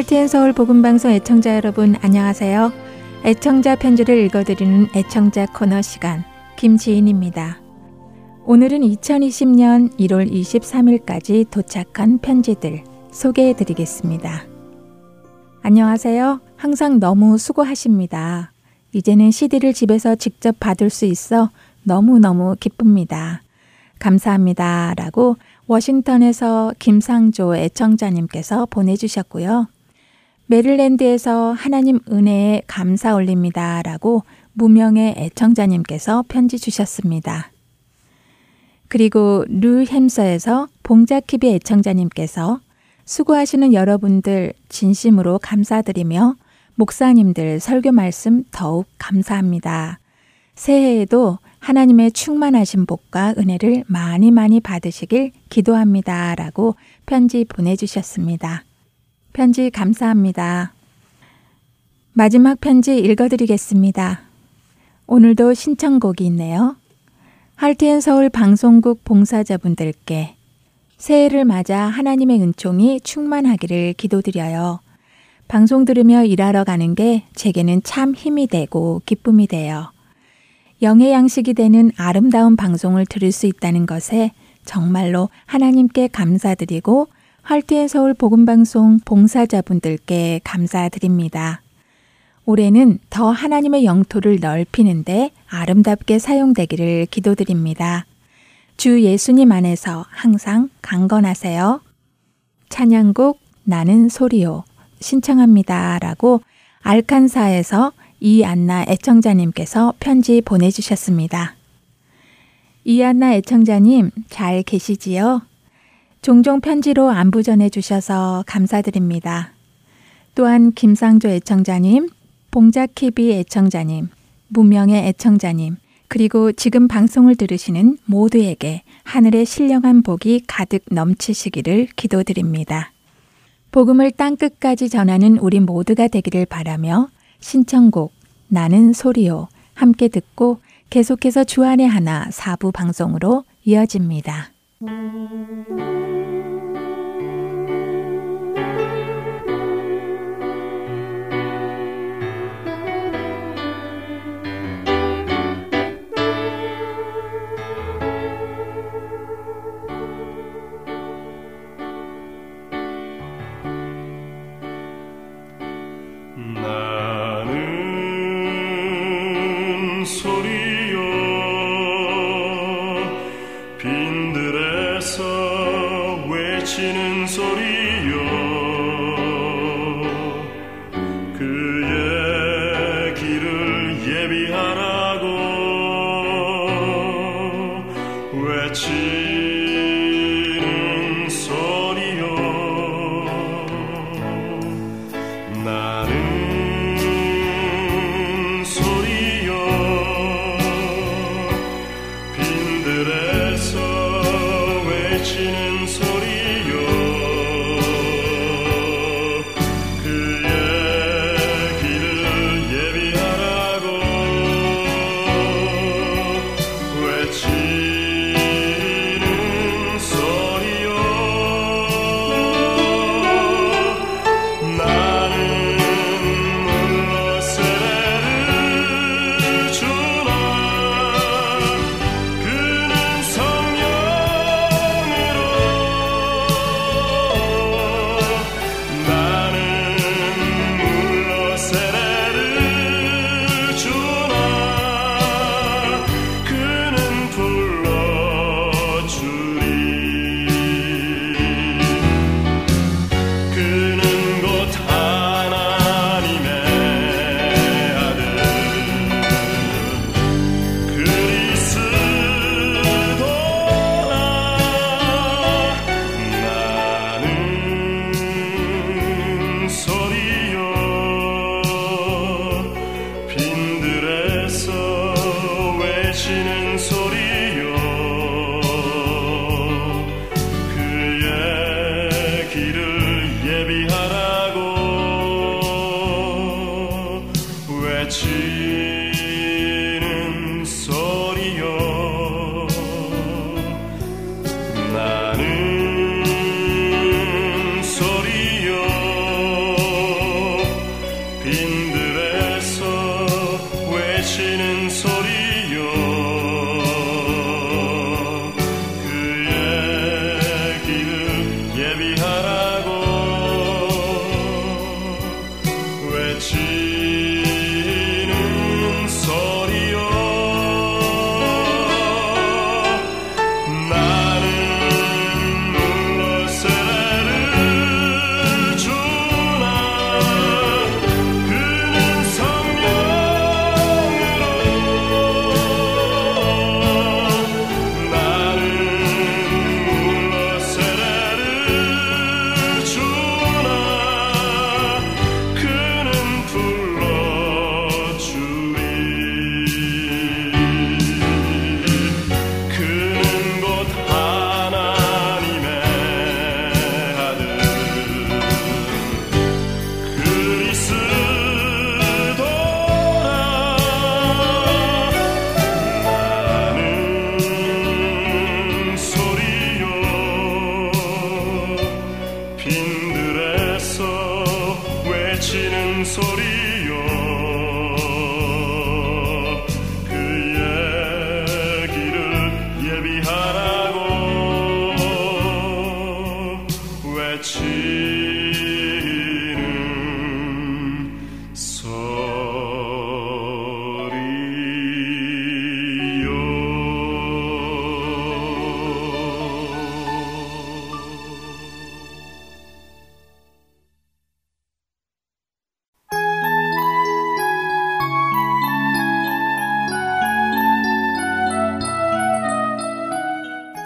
할티엔 서울 복음방송 애청자 여러분 안녕하세요. 애청자 편지를 읽어드리는 애청자 코너 시간 김지인입니다. 오늘은 2020년 1월 23일까지 도착한 편지들 소개해드리겠습니다. 안녕하세요. 항상 너무 수고하십니다. 이제는 CD를 집에서 직접 받을 수 있어 너무너무 기쁩니다. 감사합니다. 라고 워싱턴에서 김상조 애청자님께서 보내주셨고요. 메릴랜드에서 하나님 은혜에 감사 올립니다. 라고 무명의 애청자님께서 편지 주셨습니다. 그리고 류햄서에서 봉자키비 애청자님께서 수고하시는 여러분들 진심으로 감사드리며 목사님들 설교 말씀 더욱 감사합니다. 새해에도 하나님의 충만하신 복과 은혜를 많이 많이 받으시길 기도합니다. 라고 편지 보내주셨습니다. 편지 감사합니다. 마지막 편지 읽어드리겠습니다. 오늘도 신청곡이 있네요. 할티엔 서울 방송국 봉사자분들께 새해를 맞아 하나님의 은총이 충만하기를 기도드려요. 방송 들으며 일하러 가는 게 제게는 참 힘이 되고 기쁨이 돼요. 영의 양식이 되는 아름다운 방송을 들을 수 있다는 것에 정말로 하나님께 감사드리고 할티엔 서울 복음방송 봉사자분들께 감사드립니다. 올해는 더 하나님의 영토를 넓히는데 아름답게 사용되기를 기도드립니다. 주 예수님 안에서 항상 강건하세요. 찬양곡 나는 소리요 신청합니다. 라고 알칸사에서 이안나 애청자님께서 편지 보내주셨습니다. 이안나 애청자님 잘 계시지요? 종종 편지로 안부 전해주셔서 감사드립니다. 또한 김상조 애청자님, 봉자키비 애청자님, 무명의 애청자님, 그리고 지금 방송을 들으시는 모두에게 하늘의 신령한 복이 가득 넘치시기를 기도드립니다. 복음을 땅 끝까지 전하는 우리 모두가 되기를 바라며 신청곡 나는 소리요 함께 듣고 계속해서 주안의 하나 사부 방송으로 이어집니다. Música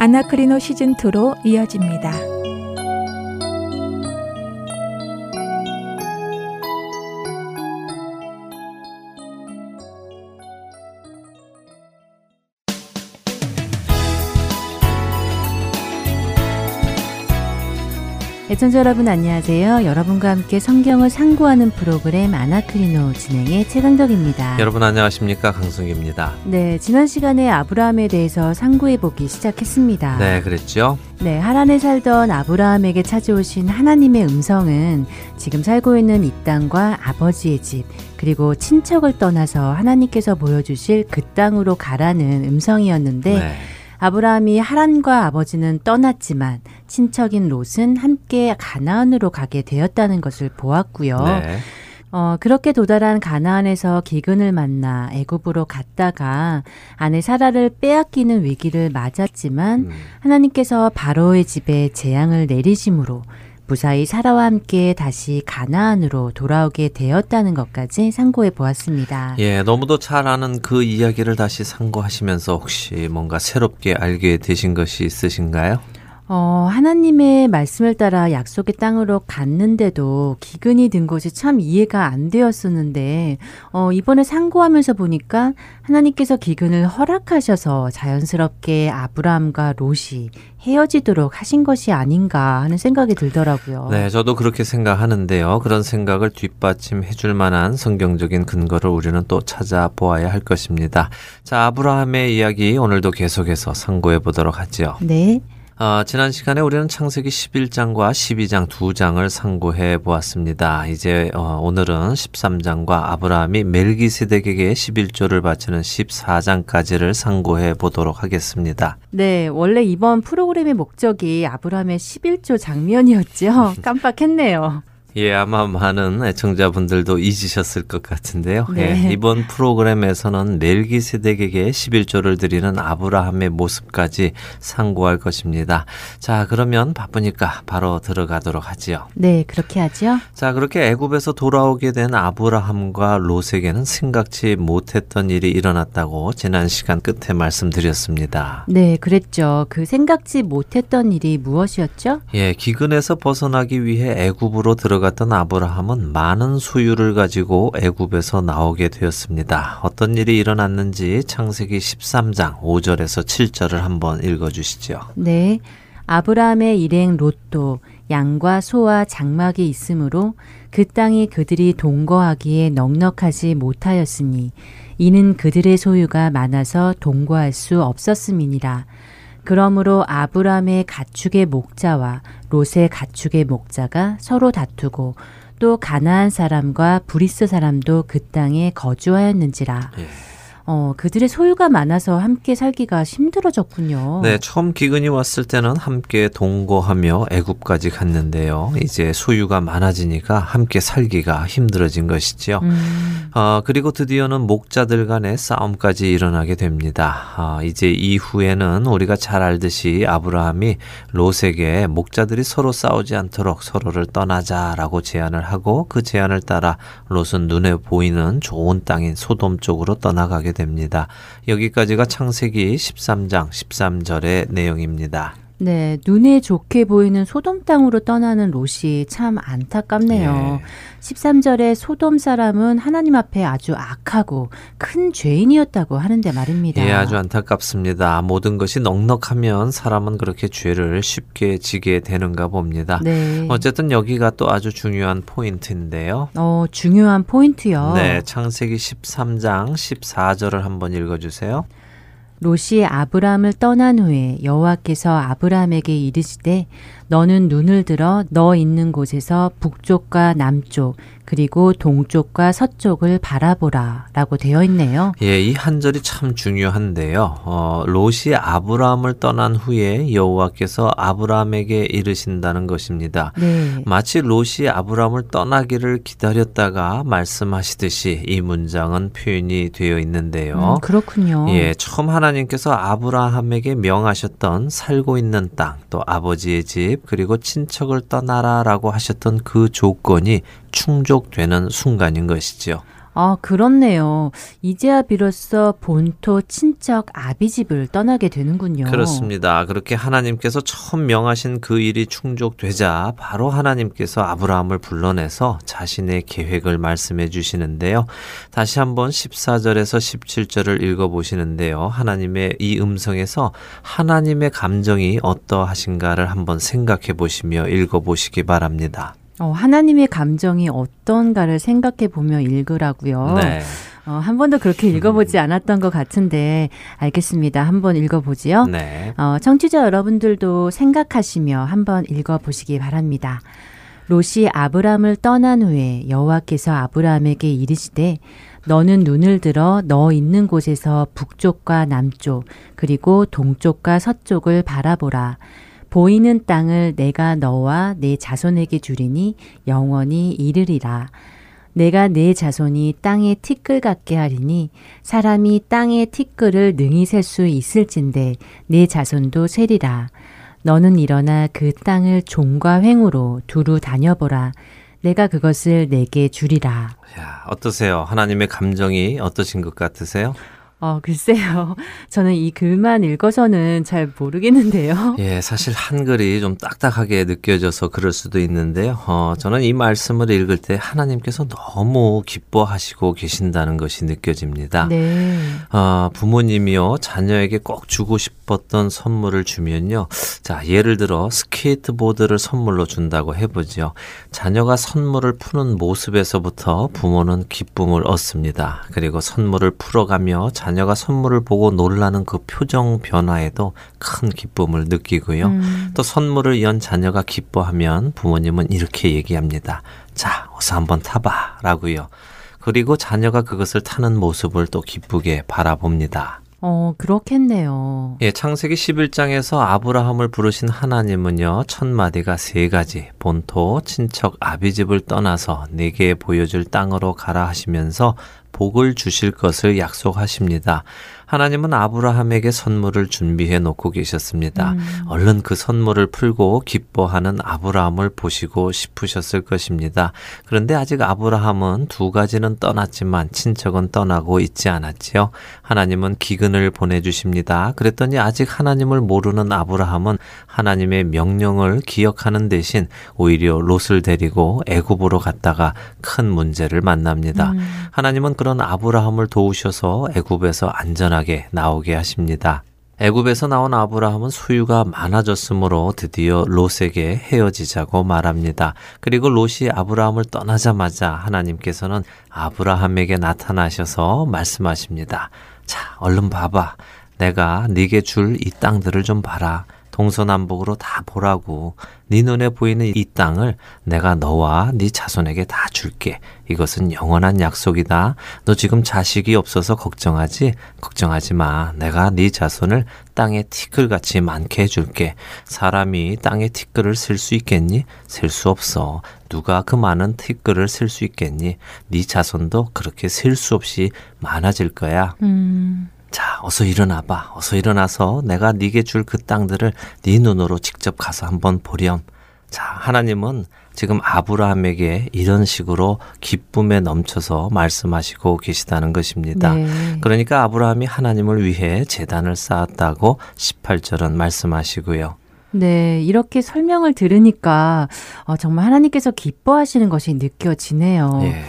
아나크리노 시즌2로 이어집니다. 애청자 여러분 안녕하세요. 여러분과 함께 성경을 상고하는 프로그램 아나크리노 진행의 최강덕입니다. 여러분 안녕하십니까 강승기입니다. 네, 지난 시간에 아브라함에 대해서 상고해 보기 시작했습니다. 네, 그랬죠. 네, 하란에 살던 아브라함에게 찾아오신 하나님의 음성은 지금 살고 있는 이 땅과 아버지의 집 그리고 친척을 떠나서 하나님께서 보여주실 그 땅으로 가라는 음성이었는데. 네. 아브라함이 하란과 아버지는 떠났지만 친척인 롯은 함께 가나안으로 가게 되었다는 것을 보았고요. 네. 어, 그렇게 도달한 가나안에서 기근을 만나 애굽으로 갔다가 아내 사라를 빼앗기는 위기를 맞았지만 음. 하나님께서 바로의 집에 재앙을 내리심으로 무사히 사라와 함께 다시 가나안으로 돌아오게 되었다는 것까지 상고해 보았습니다. 예, 너무도 잘 아는 그 이야기를 다시 상고하시면서 혹시 뭔가 새롭게 알게 되신 것이 있으신가요? 어, 하나님의 말씀을 따라 약속의 땅으로 갔는데도 기근이 든 것이 참 이해가 안 되었었는데, 어, 이번에 상고하면서 보니까 하나님께서 기근을 허락하셔서 자연스럽게 아브라함과 롯이 헤어지도록 하신 것이 아닌가 하는 생각이 들더라고요. 네, 저도 그렇게 생각하는데요. 그런 생각을 뒷받침해 줄 만한 성경적인 근거를 우리는 또 찾아보아야 할 것입니다. 자, 아브라함의 이야기 오늘도 계속해서 상고해 보도록 하죠. 네. 어, 지난 시간에 우리는 창세기 11장과 12장 두 장을 상고해 보았습니다. 이제 어, 오늘은 13장과 아브라함이 멜기세덱에게 11조를 바치는 14장까지를 상고해 보도록 하겠습니다. 네, 원래 이번 프로그램의 목적이 아브라함의 11조 장면이었죠. 깜빡했네요. 예, 아마 많은 애청자분들도 잊으셨을 것 같은데요. 네. 예, 이번 프로그램에서는 멜기세덱에게 11조를 드리는 아브라함의 모습까지 상고할 것입니다. 자, 그러면 바쁘니까 바로 들어가도록 하지요. 네, 그렇게 하죠. 자, 그렇게 애굽에서 돌아오게 된 아브라함과 롯에게는 생각지 못했던 일이 일어났다고 지난 시간 끝에 말씀드렸습니다. 네, 그랬죠. 그 생각지 못했던 일이 무엇이었죠? 예, 기근에서 벗어나기 위해 애굽으로 들어 들어갔던 아브라함은 많은 소유를 가지고 애굽에서 나오게 되었습니다. 어떤 일이 일어났는지 창세기 13장 5절에서 7절을 한번 읽어 주시죠. 네. 아브라함의 일행 롯도 양과 소와 장막이 있으므로 그 땅이 그들이 동거하기에 넉넉하지 못하였으니 이는 그들의 소유가 많아서 동거할 수 없었음이니라. 그러므로 아브람의 가축의 목자와 롯의 가축의 목자가 서로 다투고 또 가나안 사람과 브리스 사람도 그 땅에 거주하였는지라. 예. 어, 그들의 소유가 많아서 함께 살기가 힘들어졌군요. 네, 처음 기근이 왔을 때는 함께 동거하며 애굽까지 갔는데요. 이제 소유가 많아지니까 함께 살기가 힘들어진 것이죠. 음. 어, 그리고 드디어는 목자들 간의 싸움까지 일어나게 됩니다. 어, 이제 이후에는 우리가 잘 알듯이 아브라함이 롯에게 목자들이 서로 싸우지 않도록 서로를 떠나자라고 제안을 하고 그 제안을 따라 롯은 눈에 보이는 좋은 땅인 소돔 쪽으로 떠나가게 됩니다. 여기까지가 창세기 13장 13절의 내용입니다. 네, 눈에 좋게 보이는 소돔 땅으로 떠나는 롯이 참 안타깝네요. 예. 13절에 소돔 사람은 하나님 앞에 아주 악하고 큰 죄인이었다고 하는데 말입니다. 예, 아주 안타깝습니다. 모든 것이 넉넉하면 사람은 그렇게 죄를 쉽게 지게 되는가 봅니다. 네. 어쨌든 여기가 또 아주 중요한 포인트인데요. 어, 중요한 포인트요. 네, 창세기 13장 14절을 한번 읽어 주세요. 롯이 아브라함을 떠난 후에 여호와께서 아브라함에게 이르시되 너는 눈을 들어 너 있는 곳에서 북쪽과 남쪽 그리고 동쪽과 서쪽을 바라보라 라고 되어 있네요. 예, 이 한 절이 참 중요한데요. 어, 롯이 아브라함을 떠난 후에 여호와께서 아브라함에게 이르신다는 것입니다. 네. 마치 롯이 아브라함을 떠나기를 기다렸다가 말씀하시듯이 이 문장은 표현이 되어 있는데요. 음, 그렇군요. 예, 처음 하나님께서 아브라함에게 명하셨던 살고 있는 땅, 또 아버지의 집, 그리고 친척을 떠나라라고 하셨던 그 조건이 충족되는 순간인 것이지요. 아, 그렇네요. 이제야 비로소 본토 친척 아비집을 떠나게 되는군요. 그렇습니다. 그렇게 하나님께서 처음 명하신 그 일이 충족되자 바로 하나님께서 아브라함을 불러내서 자신의 계획을 말씀해 주시는데요. 다시 한번 14절에서 17절을 읽어 보시는데요. 하나님의 이 음성에서 하나님의 감정이 어떠하신가를 한번 생각해 보시며 읽어 보시기 바랍니다. 어, 하나님의 감정이 어떤가를 생각해 보며 읽으라고요. 네. 어, 한 번도 그렇게 읽어보지 않았던 것 같은데 알겠습니다. 한번 읽어보지요. 네. 어, 청취자 여러분들도 생각하시며 한번 읽어보시기 바랍니다. 롯이 아브람을 떠난 후에 여호와께서 아브라함에게 이르시되 너는 눈을 들어 너 있는 곳에서 북쪽과 남쪽 그리고 동쪽과 서쪽을 바라보라. 보이는 땅을 내가 너와 내 자손에게 주리니 영원히 이르리라. 내가 내 자손이 땅의 티끌 같게 하리니 사람이 땅의 티끌을 능히 셀 수 있을진데 내 자손도 세리라. 너는 일어나 그 땅을 종과 횡으로 두루 다녀보라. 내가 그것을 내게 주리라. 야, 어떠세요? 하나님의 감정이 어떠신 것 같으세요? 어, 글쎄요. 저는 이 글만 읽어서는 잘 모르겠는데요. 예, 사실 한글이 좀 딱딱하게 느껴져서 그럴 수도 있는데요. 어, 저는 이 말씀을 읽을 때 하나님께서 너무 기뻐하시고 계신다는 것이 느껴집니다. 네. 어, 부모님이요, 자녀에게 꼭 주고 싶 었던 선물을 주면요. 자, 예를 들어 스케이트보드를 선물로 준다고 해보죠. 자녀가 선물을 푸는 모습에서부터 부모는 기쁨을 얻습니다. 그리고 선물을 풀어가며 자 자녀가 선물을 보고 놀라는 그 표정 변화에도 큰 기쁨을 느끼고요. 음. 또 선물을 연 자녀가 기뻐하면 부모님은 이렇게 얘기합니다. 자, 어서 한번 타봐. 라고요. 그리고 자녀가 그것을 타는 모습을 또 기쁘게 바라봅니다. 어, 그렇겠네요. 예, 창세기 11장에서 아브라함을 부르신 하나님은요, 첫 마디가 세 가지, 본토, 친척, 아비집을 떠나서 내게 보여줄 땅으로 가라 하시면서 복을 주실 것을 약속하십니다. 하나님은 아브라함에게 선물을 준비해 놓고 계셨습니다. 음. 얼른 그 선물을 풀고 기뻐하는 아브라함을 보시고 싶으셨을 것입니다. 그런데 아직 아브라함은 두 가지는 떠났지만 친척은 떠나고 있지 않았지요. 하나님은 기근을 보내주십니다. 그랬더니 아직 하나님을 모르는 아브라함은 하나님의 명령을 기억하는 대신 오히려 롯을 데리고 애굽으로 갔다가 큰 문제를 만납니다. 음. 하나님은 그런 아브라함을 도우셔서 애굽에서 안전하게 안전하게 나오게 하십니다. 애굽에서 나온 아브라함은 소유가 많아졌으므로 드디어 롯에게 헤어지자고 말합니다. 그리고 롯이 아브라함을 떠나자마자 하나님께서는 아브라함에게 나타나셔서 말씀하십니다. 자, 얼른 봐봐. 내가 네게 줄 이 땅들을 좀 봐라. 동서남북으로 다 보라고 네 눈에 보이는 이 땅을 내가 너와 네 자손에게 다 줄게. 이것은 영원한 약속이다. 너 지금 자식이 없어서 걱정하지? 걱정하지 마. 내가 네 자손을 땅에 티끌같이 많게 해줄게. 사람이 땅에 티끌을 쓸 수 있겠니? 셀수 없어. 누가 그 많은 티끌을 쓸 수 있겠니? 네 자손도 그렇게 셀수 없이 많아질 거야. 음. 자, 어서 일어나 봐. 어서 일어나서 내가 네게 줄 그 땅들을 네 눈으로 직접 가서 한번 보렴. 자, 하나님은 지금 아브라함에게 이런 식으로 기쁨에 넘쳐서 말씀하시고 계시다는 것입니다. 네. 그러니까 아브라함이 하나님을 위해 재단을 쌓았다고 18절은 말씀하시고요. 네, 이렇게 설명을 들으니까 어, 정말 하나님께서 기뻐하시는 것이 느껴지네요. 예.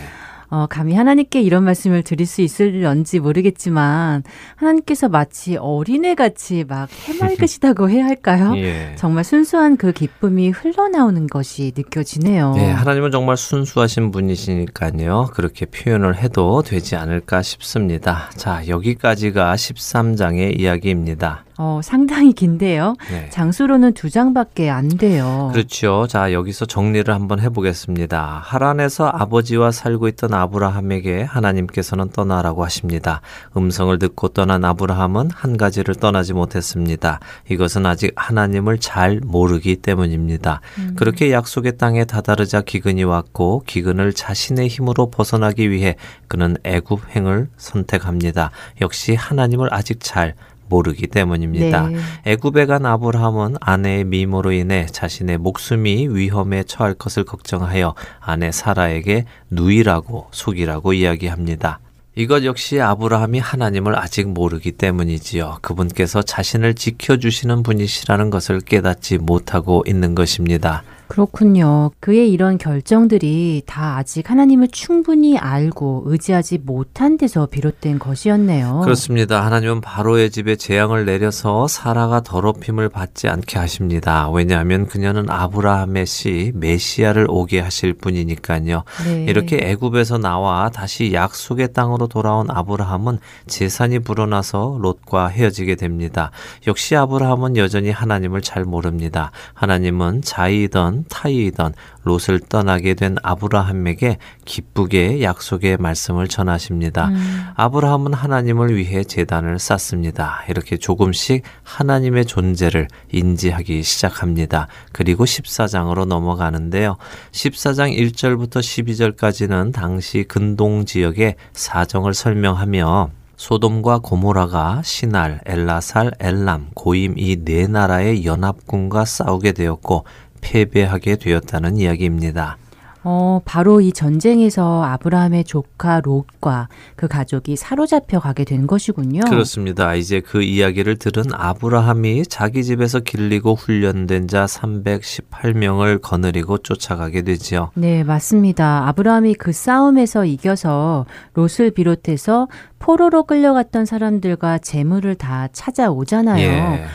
어, 감히 하나님께 이런 말씀을 드릴 수 있을런지 모르겠지만 하나님께서 마치 어린애 같이 막 해맑으시다고 해야 할까요? 예. 정말 순수한 그 기쁨이 흘러나오는 것이 느껴지네요. 네, 하나님은 정말 순수하신 분이시니까요. 그렇게 표현을 해도 되지 않을까 싶습니다. 자, 여기까지가 13장의 이야기입니다. 어, 상당히 긴데요. 네. 장수로는 두 장밖에 안 돼요. 그렇죠. 자, 여기서 정리를 한번 해보겠습니다. 하란에서 아버지와 살고 있던 아브라함에게 하나님께서는 떠나라고 하십니다. 음성을 듣고 떠난 아브라함은 한 가지를 떠나지 못했습니다. 이것은 아직 하나님을 잘 모르기 때문입니다. 음. 그렇게 약속의 땅에 다다르자 기근이 왔고 기근을 자신의 힘으로 벗어나기 위해 그는 애굽 행을 선택합니다. 역시 하나님을 아직 잘 모르기 때문입니다. 네. 애굽에 간 아브라함은 아내의 미모로 인해 자신의 목숨이 위험에 처할 것을 걱정하여 아내 사라에게 누이라고 속이라고 이야기합니다. 이것 역시 아브라함이 하나님을 아직 모르기 때문이지요. 그분께서 자신을 지켜주시는 분이시라는 것을 깨닫지 못하고 있는 것입니다. 그렇군요. 그의 이런 결정들이 다 아직 하나님을 충분히 알고 의지하지 못한 데서 비롯된 것이었네요. 그렇습니다. 하나님은 바로의 집에 재앙을 내려서 사라가 더럽힘을 받지 않게 하십니다. 왜냐하면 그녀는 아브라함의 씨 메시아를 오게 하실 분이니까요. 네. 이렇게 애굽에서 나와 다시 약속의 땅으로 돌아온 아브라함은 재산이 불어나서 롯과 헤어지게 됩니다. 역시 아브라함은 여전히 하나님을 잘 모릅니다. 하나님은 자이던 타이이던 롯을 떠나게 된 아브라함에게 기쁘게 약속의 말씀을 전하십니다. 음. 아브라함은 하나님을 위해 재단을 쌓습니다. 이렇게 조금씩 하나님의 존재를 인지하기 시작합니다. 그리고 14장으로 넘어가는데요. 14장 1절부터 12절까지는 당시 근동 지역의 사정을 설명하며 소돔과 고모라가 신알, 엘라살, 엘람, 고임 이 네 나라의 연합군과 싸우게 되었고 패배하게 되었다는 이야기입니다. 어, 바로 이 전쟁에서 아브라함의 조카 롯과 그 가족이 사로잡혀 가게 된 것이군요. 그렇습니다. 이제 그 이야기를 들은 아브라함이 자기 집에서 길리고 훈련된 자 318명을 거느리고 쫓아가게 되지요. 네, 맞습니다. 아브라함이 그 싸움에서 이겨서 롯을 비롯해서 포로로 끌려갔던 사람들과 재물을 다 찾아오잖아요. 예.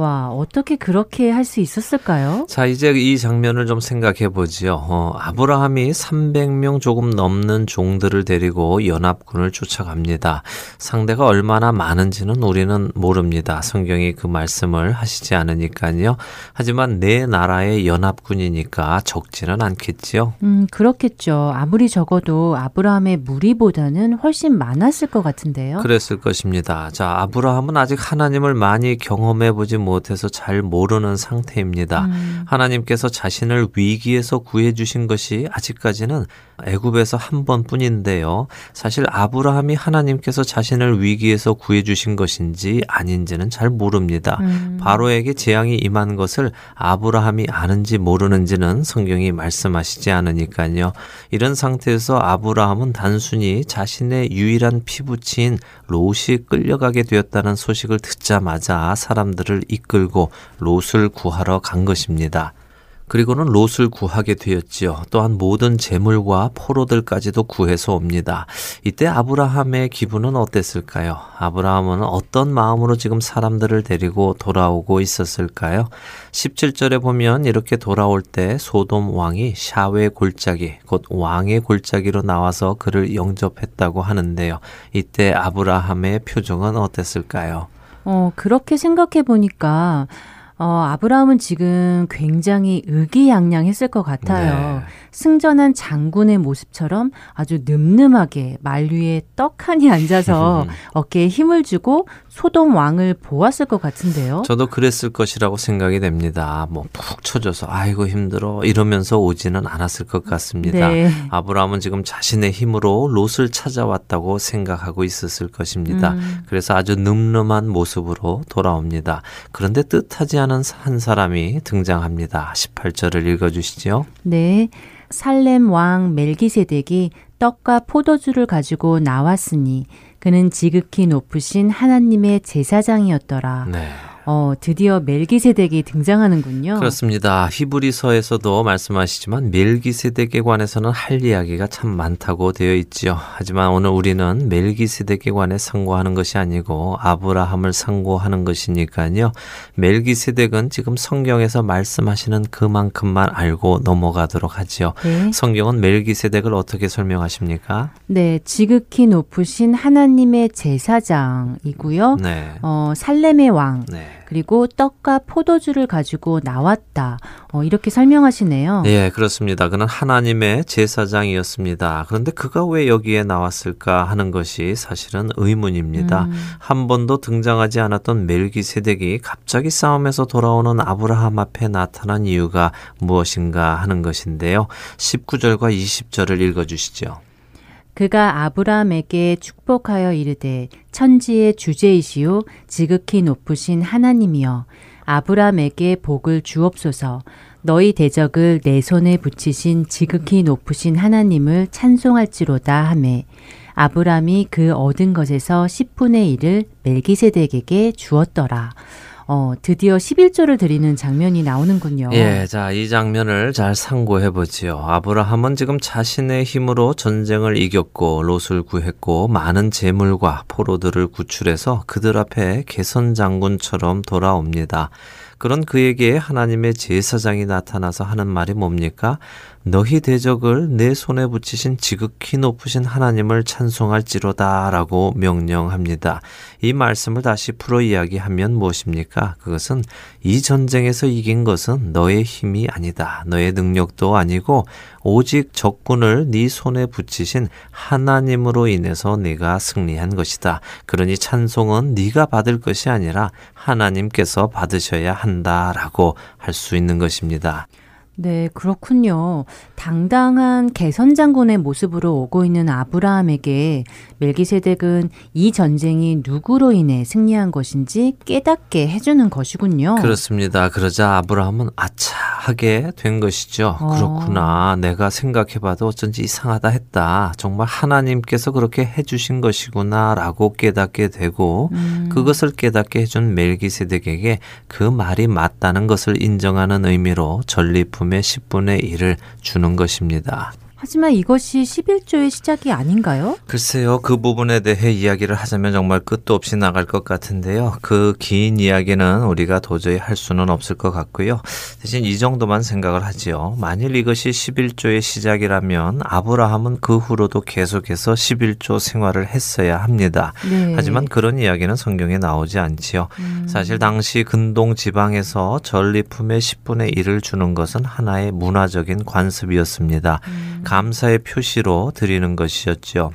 와, 어떻게 그렇게 할 수 있었을까요? 자, 이제 이 장면을 좀 생각해 보지요. 어, 아브라함이 300명 조금 넘는 종들을 데리고 연합군을 쫓아갑니다. 상대가 얼마나 많은지는 우리는 모릅니다. 성경이 그 말씀을 하시지 않으니까요. 하지만 내 나라의 연합군이니까 적지는 않겠지요. 음, 그렇겠죠. 아무리 적어도 아브라함의 무리보다는 훨씬 많았을 것 같은데요. 그랬을 것입니다. 자, 아브라함은 아직 하나님을 많이 경험해 보지 못 해서 잘 모르는 상태입니다. 음. 하나님께서 자신을 위기에서 구해 주신 것이 아직까지는 애굽에서 한 번뿐인데요. 사실 아브라함이 하나님께서 자신을 위기에서 구해 주신 것인지 아닌지는 잘 모릅니다. 음. 바로에게 재앙이 임한 것을 아브라함이 아는지 모르는지는 성경이 말씀하시지 않으니까요. 이런 상태에서 아브라함은 단순히 자신의 유일한 피부치인 롯이 끌려가게 되었다는 소식을 듣자마자 사람들을 이끌고 롯을 구하러 간 것입니다. 그리고는 롯을 구하게 되었지요. 또한 모든 재물과 포로들까지도 구해서 옵니다. 이때 아브라함의 기분은 어땠을까요? 아브라함은 어떤 마음으로 지금 사람들을 데리고 돌아오고 있었을까요? 17절에 보면 이렇게 돌아올 때 소돔 왕이 샤웨 골짜기, 곧 왕의 골짜기로 나와서 그를 영접했다고 하는데요. 이때 아브라함의 표정은 어땠을까요? 어, 그렇게 생각해 보니까 어, 아브라함은 지금 굉장히 의기양양했을 것 같아요. 네. 승전한 장군의 모습처럼 아주 늠름하게 말 위에 떡하니 앉아서 어깨에 힘을 주고 소돔 왕을 보았을 것 같은데요. 저도 그랬을 것이라고 생각이 됩니다. 뭐 푹 쳐져서 아이고 힘들어 이러면서 오지는 않았을 것 같습니다. 네. 아브라함은 지금 자신의 힘으로 롯을 찾아왔다고 생각하고 있었을 것입니다. 음. 그래서 아주 늠름한 모습으로 돌아옵니다. 그런데 뜻하지 않은 한 사람이 등장합니다. 18절을 읽어주시죠. 네. 살렘 왕 멜기세덱이 떡과 포도주를 가지고 나왔으니 그는 지극히 높으신 하나님의 제사장이었더라. 네. 어, 드디어 멜기세덱이 등장하는군요. 그렇습니다. 히브리서에서도 말씀하시지만 멜기세덱에 관해서는 할 이야기가 참 많다고 되어 있지요. 하지만 오늘 우리는 멜기세덱에 관해 상고하는 것이 아니고 아브라함을 상고하는 것이니까요. 멜기세덱은 지금 성경에서 말씀하시는 그만큼만 알고 넘어가도록 하지요. 네. 성경은 멜기세덱을 어떻게 설명하십니까? 네, 지극히 높으신 하나님의 제사장이고요. 네. 어, 살렘의 왕. 네. 그리고 떡과 포도주를 가지고 나왔다. 어, 이렇게 설명하시네요. 예, 그렇습니다. 그는 하나님의 제사장이었습니다. 그런데 그가 왜 여기에 나왔을까 하는 것이 사실은 의문입니다. 음. 한 번도 등장하지 않았던 멜기세덱이 갑자기 싸움에서 돌아오는 아브라함 앞에 나타난 이유가 무엇인가 하는 것인데요. 19절과 20절을 읽어 주시죠. 그가 아브라함에게 축복하여 이르되 천지의 주제이시요 지극히 높으신 하나님이여. 아브라함에게 복을 주옵소서. 너희 대적을 내 손에 붙이신 지극히 높으신 하나님을 찬송할지로다 하매. 아브라함이 그 얻은 것에서 10분의 1을 멜기세덱에게 주었더라. 어, 드디어 11조를 드리는 장면이 나오는군요. 예, 자, 이 장면을 잘 상고해 보지요. 아브라함은 지금 자신의 힘으로 전쟁을 이겼고 롯을 구했고 많은 재물과 포로들을 구출해서 그들 앞에 개선 장군처럼 돌아옵니다. 그런 그에게 하나님의 제사장이 나타나서 하는 말이 뭡니까? 너희 대적을 내 손에 붙이신 지극히 높으신 하나님을 찬송할지로다 라고 명령합니다. 이 말씀을 다시 풀어 이야기하면 무엇입니까? 그것은 이 전쟁에서 이긴 것은 너의 힘이 아니다. 너의 능력도 아니고 오직 적군을 네 손에 붙이신 하나님으로 인해서 네가 승리한 것이다. 그러니 찬송은 네가 받을 것이 아니라 하나님께서 받으셔야 한다라고 할 수 있는 것입니다. 네, 그렇군요. 당당한 개선 장군의 모습으로 오고 있는 아브라함에게 멜기세덱은 이 전쟁이 누구로 인해 승리한 것인지 깨닫게 해주는 것이군요. 그렇습니다. 그러자 아브라함은 아차 하게 된 것이죠. 어. 그렇구나. 내가 생각해봐도 어쩐지 이상하다 했다. 정말 하나님께서 그렇게 해주신 것이구나라고 깨닫게 되고 음. 그것을 깨닫게 해준 멜기세덱에게 그 말이 맞다는 것을 인정하는 의미로 전리품 마음의 10분의 1을 주는 것입니다. 하지만 이것이 11조의 시작이 아닌가요? 글쎄요, 그 부분에 대해 이야기를 하자면 정말 끝도 없이 나갈 것 같은데요. 그 긴 이야기는 우리가 도저히 할 수는 없을 것 같고요. 대신 이 정도만 생각을 하지요. 만일 이것이 11조의 시작이라면 아브라함은 그 후로도 계속해서 11조 생활을 했어야 합니다. 네. 하지만 그런 이야기는 성경에 나오지 않지요. 음. 사실 당시 근동 지방에서 전리품의 10분의 1을 주는 것은 하나의 문화적인 관습이었습니다. 음. 감사의 표시로 드리는 것이었죠.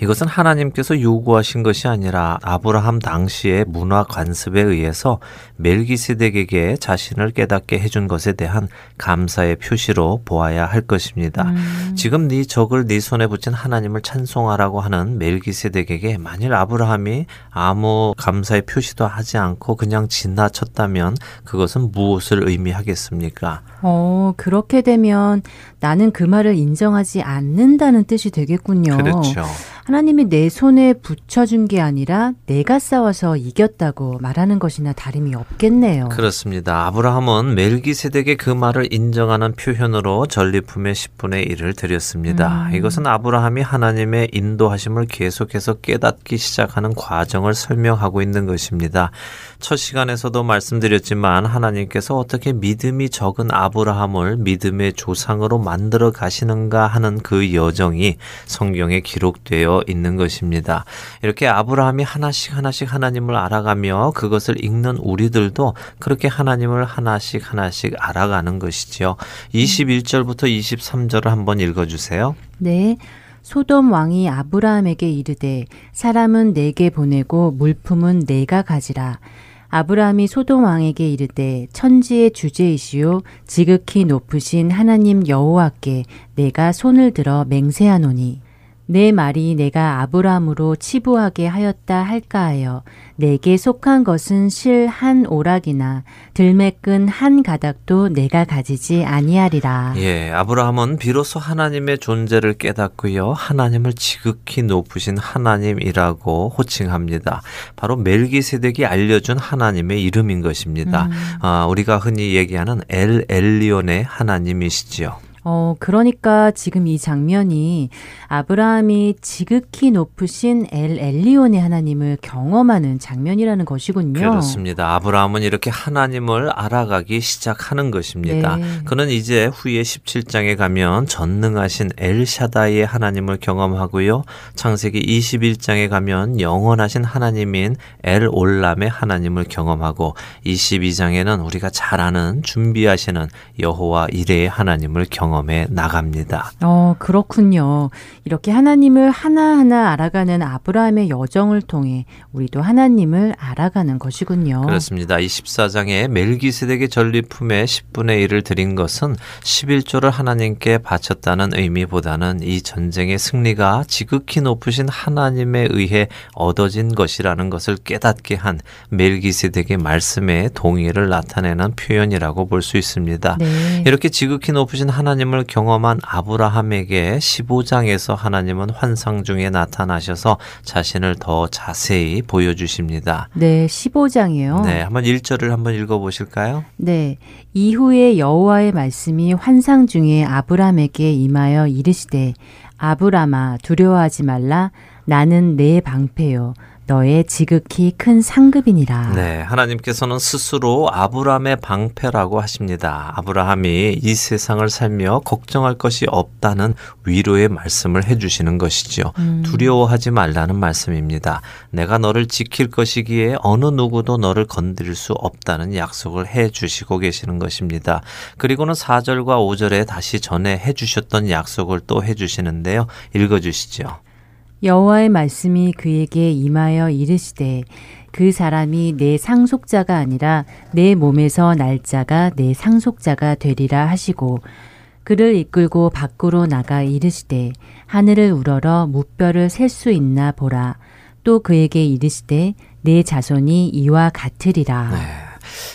이것은 하나님께서 요구하신 것이 아니라 아브라함 당시의 문화 관습에 의해서 멜기세덱에게 자신을 깨닫게 해준 것에 대한 감사의 표시로 보아야 할 것입니다. 음. 지금 네 적을 네 손에 붙인 하나님을 찬송하라고 하는 멜기세덱에게 만일 아브라함이 아무 감사의 표시도 하지 않고 그냥 지나쳤다면 그것은 무엇을 의미하겠습니까? 어, 그렇게 되면 나는 그 말을 인정하지 않는다는 뜻이 되겠군요. 그렇죠. 하나님이 내 손에 붙여준 게 아니라 내가 싸워서 이겼다고 말하는 것이나 다름이 없겠네요. 그렇습니다. 아브라함은 멜기세덱의 그 말을 인정하는 표현으로 전리품의 10분의 1을 드렸습니다. 음. 이것은 아브라함이 하나님의 인도하심을 계속해서 깨닫기 시작하는 과정을 설명하고 있는 것입니다. 첫 시간에서도 말씀드렸지만 하나님께서 어떻게 믿음이 적은 아브라함을 믿음의 조상으로 만 들어 가시는가 하는 그 여정이 성경에 기록되어 있는 것입니다. 이렇게 아브라함이 하나씩 하나씩 하나님을 알아가며 그것을 읽는 우리들도 그렇게 하나님을 하나씩 하나씩 알아가는 것이지요. 21절부터 23절을 한번 읽어 주세요. 네. 소돔 왕이 아브라함에게 이르되 사람은 내게 보내고 물품은 내가 가지라. 아브라함이 소돔 왕에게 이르되 천지의 주제이시요 지극히 높으신 하나님 여호와께 내가 손을 들어 맹세하노니 내 말이 내가 아브라함으로 치부하게 하였다 할까 하여 내게 속한 것은 실 한 오락이나 들매끈 한 가닥도 내가 가지지 아니하리라. 예, 아브라함은 비로소 하나님의 존재를 깨닫고요. 하나님을 지극히 높으신 하나님이라고 호칭합니다. 바로 멜기세덱이 알려준 하나님의 이름인 것입니다. 음. 아, 우리가 흔히 얘기하는 엘 엘리온의 하나님이시지요. 어, 그러니까 지금 이 장면이 아브라함이 지극히 높으신 엘 엘리온의 하나님을 경험하는 장면이라는 것이군요. 그렇습니다. 아브라함은 이렇게 하나님을 알아가기 시작하는 것입니다. 네. 그는 이제 후에 17장에 가면 전능하신 엘샤다이의 하나님을 경험하고요. 창세기 21장에 가면 영원하신 하나님인 엘 올람의 하나님을 경험하고 22장에는 우리가 잘 아는 준비하시는 여호와 이레의 하나님을 경험 경험해 나갑니다. 어, 그렇군요. 이렇게 하나님을 하나하나 알아가는 아브라함의 여정을 통해 우리도 하나님을 알아가는 것이군요. 그렇습니다. 24장에 멜기세덱의 전리품의 10분의 1을 드린 것은 11조를 하나님께 바쳤다는 의미보다는 이 전쟁의 승리가 지극히 높으신 하나님에 의해 얻어진 것이라는 것을 깨닫게 한 멜기세덱의 말씀에 동의를 나타내는 표현이라고 볼 수 있습니다. 네. 이렇게 지극히 높으신 하나님 하나님을 경험한 아브라함에게 15장에서 하나님은 환상 중에 나타나셔서 자신을 더 자세히 보여주십니다. 네, 15장이요. 네, 한번 1절을 한번 읽어 보실까요? 네, 이후에 여호와의 말씀이 환상 중에 아브라함에게 임하여 이르시되 아브라함아 두려워하지 말라 나는 내 방패요 너의 지극히 큰 상급이니라. 네, 하나님께서는 스스로 아브라함의 방패라고 하십니다. 아브라함이 이 세상을 살며 걱정할 것이 없다는 위로의 말씀을 해주시는 것이죠. 음. 두려워하지 말라는 말씀입니다. 내가 너를 지킬 것이기에 어느 누구도 너를 건드릴 수 없다는 약속을 해주시고 계시는 것입니다. 그리고는 4절과 5절에 다시 전에 해주셨던 약속을 또 해주시는데요. 읽어주시죠. 여호와의 말씀이 그에게 임하여 이르시되 그 사람이 내 상속자가 아니라 내 몸에서 날짜가 내 상속자가 되리라 하시고 그를 이끌고 밖으로 나가 이르시되 하늘을 우러러 무뼈를 셀 수 있나 보라 또 그에게 이르시되 내 자손이 이와 같으리라. 네.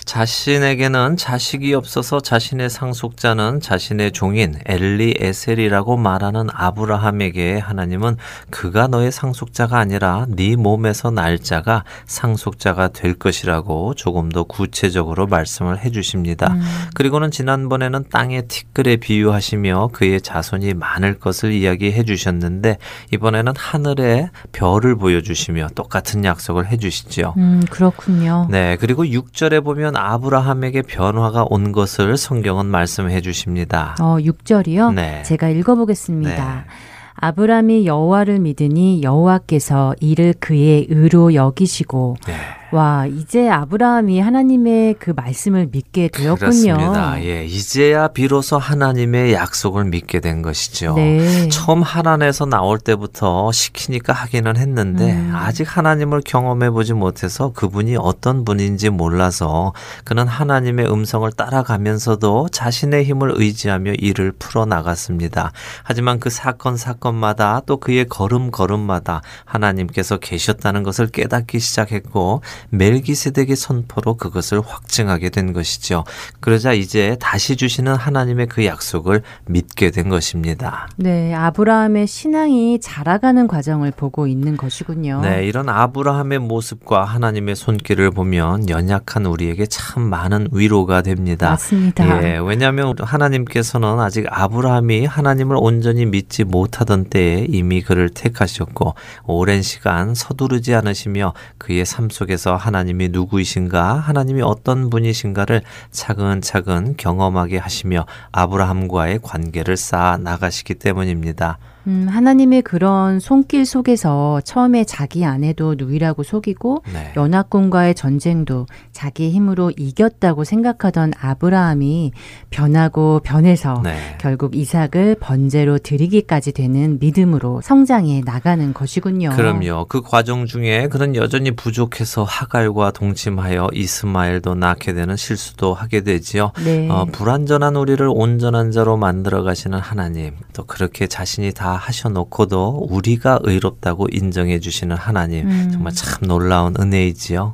자신에게는 자식이 없어서 자신의 상속자는 자신의 종인 엘리 에셀이라고 말하는 아브라함에게 하나님은 그가 너의 상속자가 아니라 네 몸에서 날짜가 상속자가 될 것이라고 조금 더 구체적으로 말씀을 해 주십니다. 음. 그리고는 지난번에는 땅의 티끌에 비유하시며 그의 자손이 많을 것을 이야기해 주셨는데 이번에는 하늘의 별을 보여주시며 똑같은 약속을 해 주시죠. 음, 그렇군요. 네, 그리고 6절에 보면 아브라함에게 변화가 온 것을 성경은 말씀해 주십니다. 어, 6절이요? 네. 제가 읽어보겠습니다. 네. 아브라함이 여호와를 믿으니 여호와께서 이를 그의 의로 여기시고 네. 와, 이제 아브라함이 하나님의 그 말씀을 믿게 되었군요. 그렇습니다. 예, 이제야 비로소 하나님의 약속을 믿게 된 것이죠. 네. 처음 하나님에서 나올 때부터 시키니까 하기는 했는데 음. 아직 하나님을 경험해 보지 못해서 그분이 어떤 분인지 몰라서 그는 하나님의 음성을 따라가면서도 자신의 힘을 의지하며 일을 풀어 나갔습니다. 하지만 그 사건 사건마다 또 그의 걸음 걸음마다 하나님께서 계셨다는 것을 깨닫기 시작했고 멜기세덱의 선포로 그것을 확증하게 된 것이죠. 그러자 이제 다시 주시는 하나님의 그 약속을 믿게 된 것입니다. 네, 아브라함의 신앙이 자라가는 과정을 보고 있는 것이군요. 네, 이런 아브라함의 모습과 하나님의 손길을 보면 연약한 우리에게 참 많은 위로가 됩니다. 맞습니다. 예, 왜냐하면 하나님께서는 아직 아브라함이 하나님을 온전히 믿지 못하던 때에 이미 그를 택하셨고 오랜 시간 서두르지 않으시며 그의 삶 속에서 통해서 하나님이 누구이신가, 하나님이 어떤 분이신가를 차근차근 경험하게 하시며 아브라함과의 관계를 쌓아 나가시기 때문입니다. 음, 하나님의 그런 손길 속에서 처음에 자기 아내도 누이라고 속이고 네. 연합군과의 전쟁도 자기 힘으로 이겼다고 생각하던 아브라함이 변하고 변해서 네. 결국 이삭을 번제로 드리기까지 되는 믿음으로 성장해 나가는 것이군요. 그럼요. 그 과정 중에 그는 여전히 부족해서 하갈과 동침하여 이스마엘도 낳게 되는 실수도 하게 되지요. 네. 어, 불완전한 우리를 온전한 자로 만들어 가시는 하나님 또 그렇게 자신이 다 하셔놓고도 우리가 의롭다고 인정해 주시는 하나님 음. 정말 참 놀라운 은혜이지요.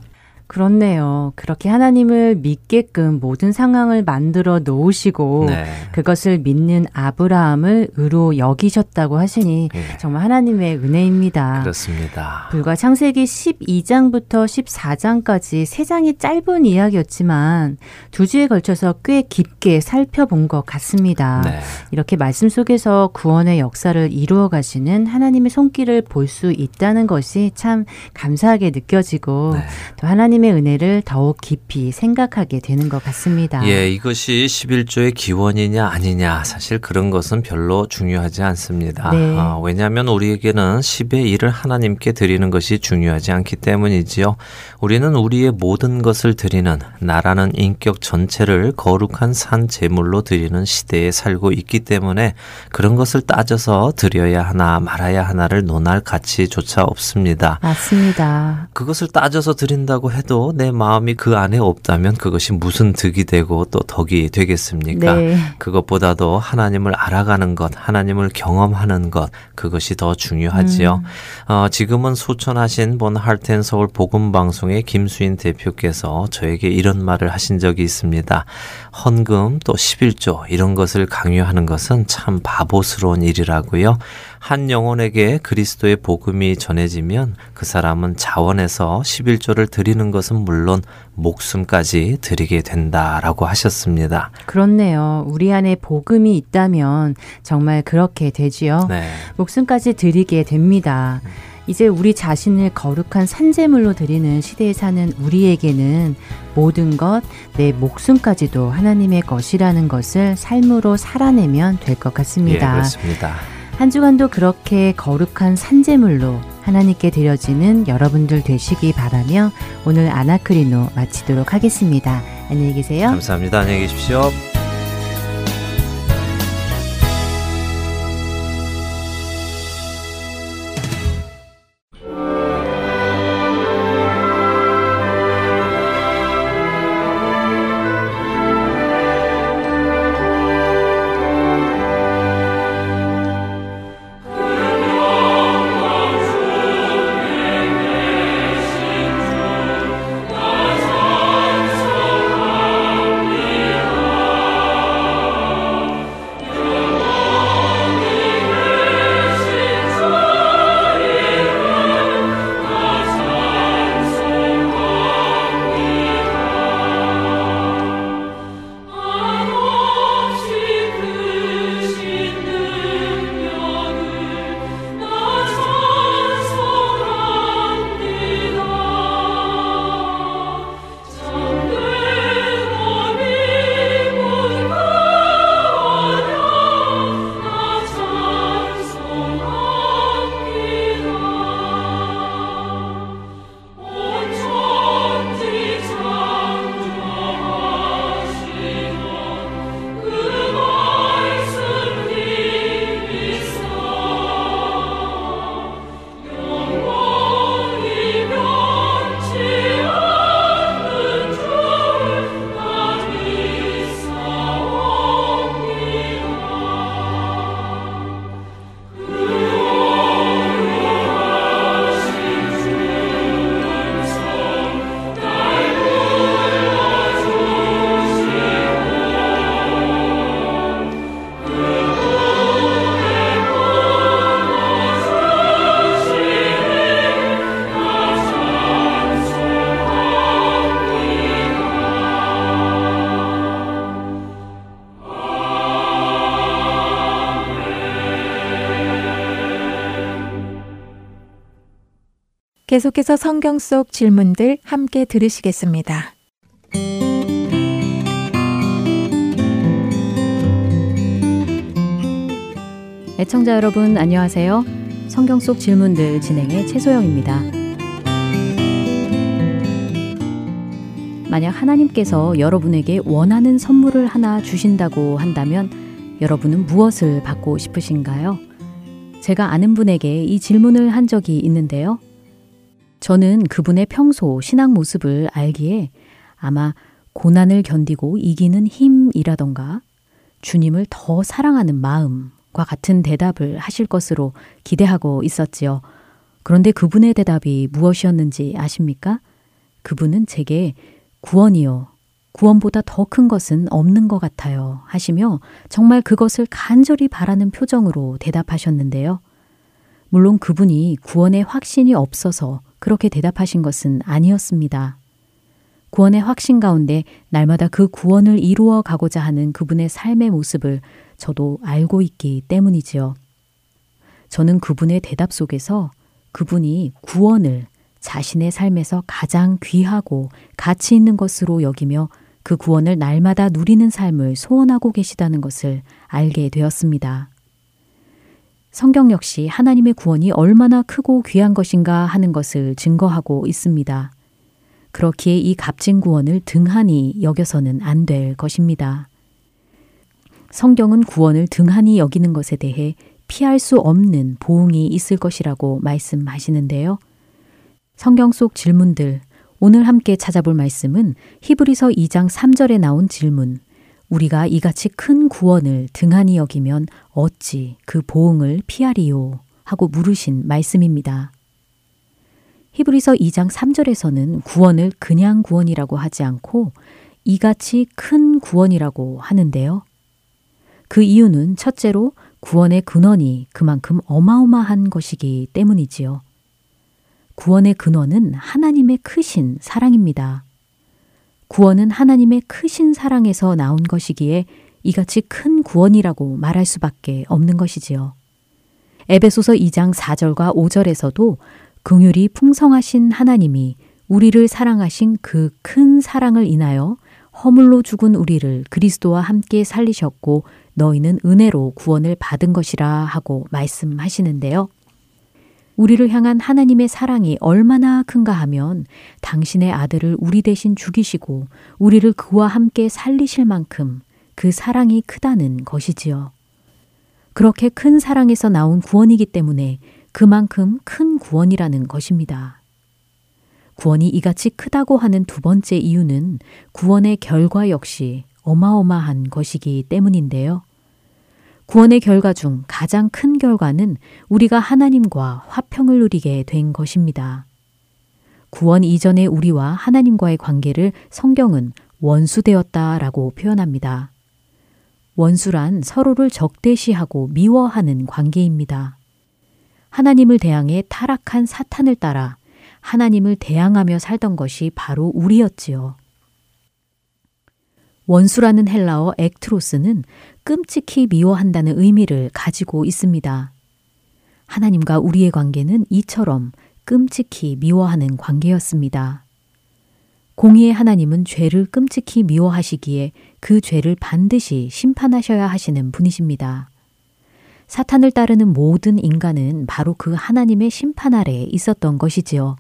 그렇네요. 그렇게 하나님을 믿게끔 모든 상황을 만들어 놓으시고 네. 그것을 믿는 아브라함을 의로 여기셨다고 하시니 네. 정말 하나님의 은혜입니다. 그렇습니다. 불과 창세기 12장부터 14장까지 세 장이 짧은 이야기였지만 두 주에 걸쳐서 꽤 깊게 살펴본 것 같습니다. 네. 이렇게 말씀 속에서 구원의 역사를 이루어 가시는 하나님의 손길을 볼 수 있다는 것이 참 감사하게 느껴지고 네. 또 하나님 하나님의 은혜를 더욱 깊이 생각하게 되는 것 같습니다. 예, 이것이 11조의 기원이냐 아니냐 사실 그런 것은 별로 중요하지 않습니다. 네. 어, 왜냐하면 우리에게는 10의 1을 하나님께 드리는 것이 중요하지 않기 때문이지요. 우리는 우리의 모든 것을 드리는 나라는 인격 전체를 거룩한 산 제물로 드리는 시대에 살고 있기 때문에 그런 것을 따져서 드려야 하나 말아야 하나를 논할 가치조차 없습니다. 맞습니다. 그것을 따져서 드린다고 해도 해도 내 마음이 그 안에 없다면 그것이 무슨 득이 되고 또 덕이 되겠습니까? 네. 그것보다도 하나님을 알아가는 것, 하나님을 경험하는 것, 그것이 더 중요하지요. 음. 어, 지금은 소천하신 본 할텐 서울 복음 방송의 김수인 대표께서 저에게 이런 말을 하신 적이 있습니다. 헌금 또 11조 이런 것을 강요하는 것은 참 바보스러운 일이라고요. 한 영혼에게 그리스도의 복음이 전해지면 그 사람은 자원해서 11조를 드리는 것은 물론 목숨까지 드리게 된다라고 하셨습니다. 그렇네요. 우리 안에 복음이 있다면 정말 그렇게 되지요. 네. 목숨까지 드리게 됩니다. 이제 우리 자신을 거룩한 산재물로 드리는 시대에 사는 우리에게는 모든 것, 내 목숨까지도 하나님의 것이라는 것을 삶으로 살아내면 될 것 같습니다. 예, 그렇습니다. 한 주간도 그렇게 거룩한 산재물로 하나님께 드려지는 여러분들 되시기 바라며 오늘 아나크리노 마치도록 하겠습니다. 안녕히 계세요. 감사합니다. 안녕히 계십시오. 계속해서 성경 속 질문들 함께 들으시겠습니다. 애청자 여러분 안녕하세요. 성경 속 질문들 진행의 최소영입니다. 만약 하나님께서 여러분에게 원하는 선물을 하나 주신다고 한다면 여러분은 무엇을 받고 싶으신가요? 제가 아는 분에게 이 질문을 한 적이 있는데요. 저는 그분의 평소 신앙 모습을 알기에 아마 고난을 견디고 이기는 힘이라던가 주님을 더 사랑하는 마음 과 같은 대답을 하실 것으로 기대하고 있었지요. 그런데 그분의 대답이 무엇이었는지 아십니까? 그분은 제게 구원이요. 구원보다 더 큰 것은 없는 것 같아요. 하시며 정말 그것을 간절히 바라는 표정으로 대답하셨는데요. 물론 그분이 구원의 확신이 없어서 그렇게 대답하신 것은 아니었습니다. 구원의 확신 가운데 날마다 그 구원을 이루어 가고자 하는 그분의 삶의 모습을 저도 알고 있기 때문이지요. 저는 그분의 대답 속에서 그분이 구원을 자신의 삶에서 가장 귀하고 가치 있는 것으로 여기며 그 구원을 날마다 누리는 삶을 소원하고 계시다는 것을 알게 되었습니다. 성경 역시 하나님의 구원이 얼마나 크고 귀한 것인가 하는 것을 증거하고 있습니다. 그렇기에 이 값진 구원을 등한히 여겨서는 안 될 것입니다. 성경은 구원을 등한히 여기는 것에 대해 피할 수 없는 보응이 있을 것이라고 말씀하시는데요. 성경 속 질문들, 오늘 함께 찾아볼 말씀은 히브리서 2장 3절에 나온 질문. 우리가 이같이 큰 구원을 등한히 여기면 어찌 그 보응을 피하리요? 하고 물으신 말씀입니다. 히브리서 2장 3절에서는 구원을 그냥 구원이라고 하지 않고 이같이 큰 구원이라고 하는데요. 그 이유는 첫째로 구원의 근원이 그만큼 어마어마한 것이기 때문이지요. 구원의 근원은 하나님의 크신 사랑입니다. 구원은 하나님의 크신 사랑에서 나온 것이기에 이같이 큰 구원이라고 말할 수밖에 없는 것이지요. 에베소서 2장 4절과 5절에서도 긍휼이 풍성하신 하나님이 우리를 사랑하신 그 큰 사랑을 인하여 허물로 죽은 우리를 그리스도와 함께 살리셨고 너희는 은혜로 구원을 받은 것이라 하고 말씀하시는데요. 우리를 향한 하나님의 사랑이 얼마나 큰가 하면 당신의 아들을 우리 대신 죽이시고 우리를 그와 함께 살리실 만큼 그 사랑이 크다는 것이지요. 그렇게 큰 사랑에서 나온 구원이기 때문에 그만큼 큰 구원이라는 것입니다. 구원이 이같이 크다고 하는 두 번째 이유는 구원의 결과 역시 어마어마한 것이기 때문인데요. 구원의 결과 중 가장 큰 결과는 우리가 하나님과 화평을 누리게 된 것입니다. 구원 이전의 우리와 하나님과의 관계를 성경은 원수되었다라고 표현합니다. 원수란 서로를 적대시하고 미워하는 관계입니다. 하나님을 대항해 타락한 사탄을 따라 하나님을 대항하며 살던 것이 바로 우리였지요. 원수라는 헬라어 액트로스는 끔찍히 미워한다는 의미를 가지고 있습니다. 하나님과 우리의 관계는 이처럼 끔찍히 미워하는 관계였습니다. 공의의 하나님은 죄를 끔찍히 미워하시기에 그 죄를 반드시 심판하셔야 하시는 분이십니다. 사탄을 따르는 모든 인간은 바로 그 하나님의 심판 아래 있었던 것이지요.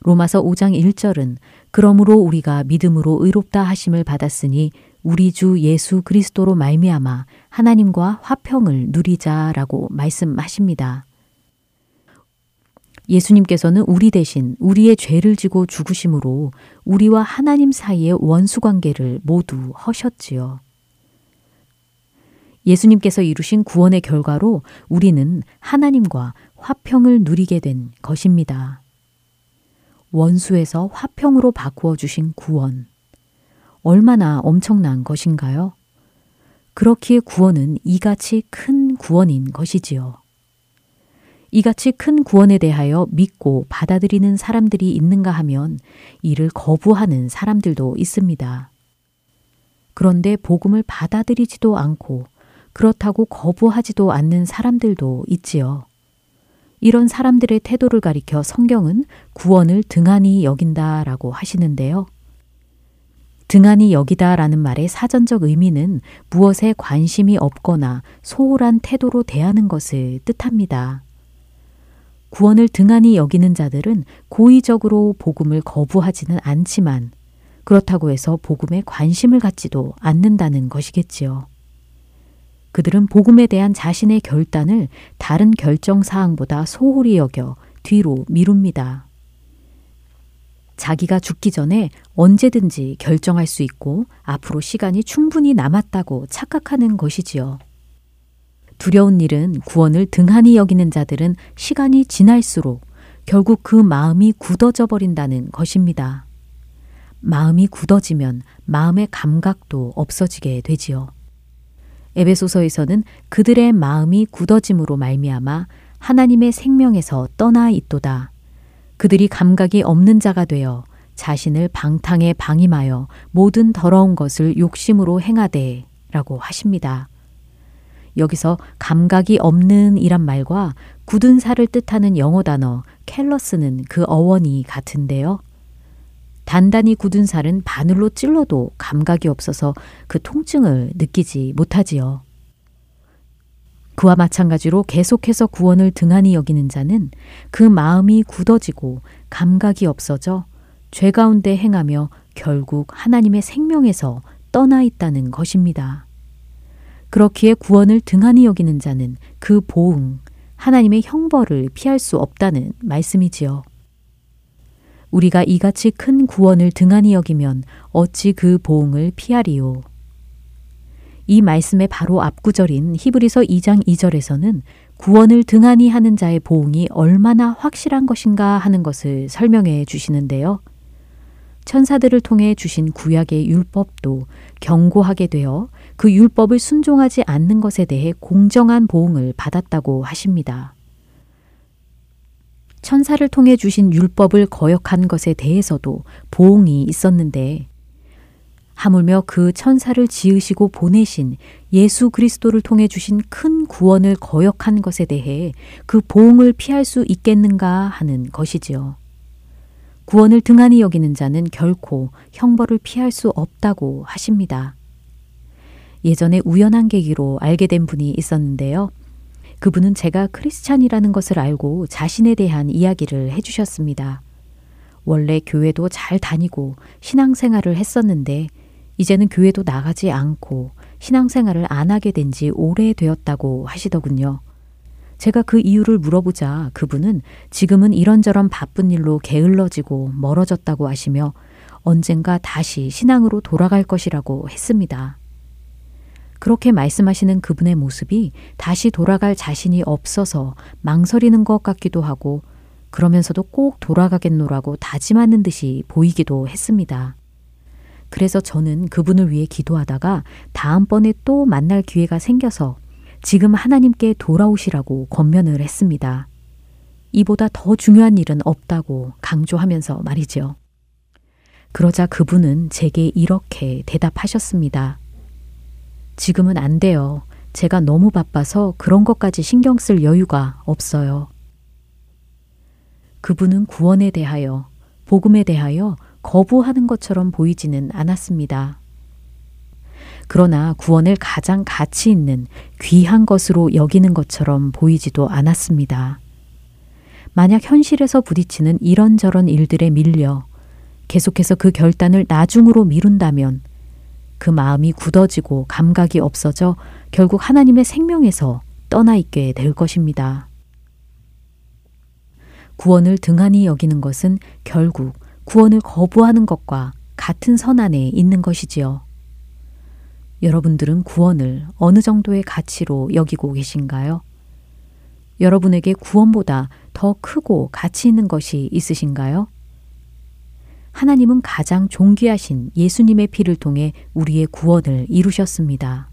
로마서 5장 1절은 그러므로 우리가 믿음으로 의롭다 하심을 받았으니 우리 주 예수 그리스도로 말미암아 하나님과 화평을 누리자라고 말씀하십니다. 예수님께서는 우리 대신 우리의 죄를 지고 죽으심으로 우리와 하나님 사이의 원수 관계를 모두 허셨지요. 예수님께서 이루신 구원의 결과로 우리는 하나님과 화평을 누리게 된 것입니다. 원수에서 화평으로 바꾸어 주신 구원. 얼마나 엄청난 것인가요? 그렇기에 구원은 이같이 큰 구원인 것이지요. 이같이 큰 구원에 대하여 믿고 받아들이는 사람들이 있는가 하면 이를 거부하는 사람들도 있습니다. 그런데 복음을 받아들이지도 않고 그렇다고 거부하지도 않는 사람들도 있지요. 이런 사람들의 태도를 가리켜 성경은 구원을 등한히 여긴다라고 하시는데요. 등한히 여기다라는 말의 사전적 의미는 무엇에 관심이 없거나 소홀한 태도로 대하는 것을 뜻합니다. 구원을 등한히 여기는 자들은 고의적으로 복음을 거부하지는 않지만 그렇다고 해서 복음에 관심을 갖지도 않는다는 것이겠지요. 그들은 복음에 대한 자신의 결단을 다른 결정 사항보다 소홀히 여겨 뒤로 미룹니다. 자기가 죽기 전에 언제든지 결정할 수 있고 앞으로 시간이 충분히 남았다고 착각하는 것이지요. 두려운 일은 구원을 등한히 여기는 자들은 시간이 지날수록 결국 그 마음이 굳어져 버린다는 것입니다. 마음이 굳어지면 마음의 감각도 없어지게 되지요. 에베소서에서는 그들의 마음이 굳어짐으로 말미암아 하나님의 생명에서 떠나 있도다. 그들이 감각이 없는 자가 되어 자신을 방탕에 방임하여 모든 더러운 것을 욕심으로 행하되 라고 하십니다. 여기서 감각이 없는 이란 말과 굳은 살을 뜻하는 영어 단어 캘러스는 그 어원이 같은데요. 단단히 굳은 살은 바늘로 찔러도 감각이 없어서 그 통증을 느끼지 못하지요. 그와 마찬가지로 계속해서 구원을 등한히 여기는 자는 그 마음이 굳어지고 감각이 없어져 죄 가운데 행하며 결국 하나님의 생명에서 떠나 있다는 것입니다. 그렇기에 구원을 등한히 여기는 자는 그 보응, 하나님의 형벌을 피할 수 없다는 말씀이지요. 우리가 이같이 큰 구원을 등한히 여기면 어찌 그 보응을 피하리요. 이 말씀의 바로 앞구절인 히브리서 2장 2절에서는 구원을 등한히 하는 자의 보응이 얼마나 확실한 것인가 하는 것을 설명해 주시는데요. 천사들을 통해 주신 구약의 율법도 경고하게 되어 그 율법을 순종하지 않는 것에 대해 공정한 보응을 받았다고 하십니다. 천사를 통해 주신 율법을 거역한 것에 대해서도 보응이 있었는데 하물며 그 천사를 지으시고 보내신 예수 그리스도를 통해 주신 큰 구원을 거역한 것에 대해 그 보응을 피할 수 있겠는가 하는 것이지요. 구원을 등한히 여기는 자는 결코 형벌을 피할 수 없다고 하십니다. 예전에 우연한 계기로 알게 된 분이 있었는데요. 그분은 제가 크리스찬이라는 것을 알고 자신에 대한 이야기를 해주셨습니다. 원래 교회도 잘 다니고 신앙생활을 했었는데 이제는 교회도 나가지 않고 신앙생활을 안 하게 된 지 오래되었다고 하시더군요. 제가 그 이유를 물어보자 그분은 지금은 이런저런 바쁜 일로 게을러지고 멀어졌다고 하시며 언젠가 다시 신앙으로 돌아갈 것이라고 했습니다. 그렇게 말씀하시는 그분의 모습이 다시 돌아갈 자신이 없어서 망설이는 것 같기도 하고 그러면서도 꼭 돌아가겠노라고 다짐하는 듯이 보이기도 했습니다. 그래서 저는 그분을 위해 기도하다가 다음번에 또 만날 기회가 생겨서 지금 하나님께 돌아오시라고 권면을 했습니다. 이보다 더 중요한 일은 없다고 강조하면서 말이죠. 그러자 그분은 제게 이렇게 대답하셨습니다. 지금은 안 돼요. 제가 너무 바빠서 그런 것까지 신경 쓸 여유가 없어요. 그분은 구원에 대하여, 복음에 대하여 거부하는 것처럼 보이지는 않았습니다. 그러나 구원을 가장 가치 있는 귀한 것으로 여기는 것처럼 보이지도 않았습니다. 만약 현실에서 부딪히는 이런저런 일들에 밀려 계속해서 그 결단을 나중으로 미룬다면 그 마음이 굳어지고 감각이 없어져 결국 하나님의 생명에서 떠나 있게 될 것입니다. 구원을 등한히 여기는 것은 결국 구원을 거부하는 것과 같은 선 안에 있는 것이지요. 여러분들은 구원을 어느 정도의 가치로 여기고 계신가요? 여러분에게 구원보다 더 크고 가치 있는 것이 있으신가요? 하나님은 가장 존귀하신 예수님의 피를 통해 우리의 구원을 이루셨습니다.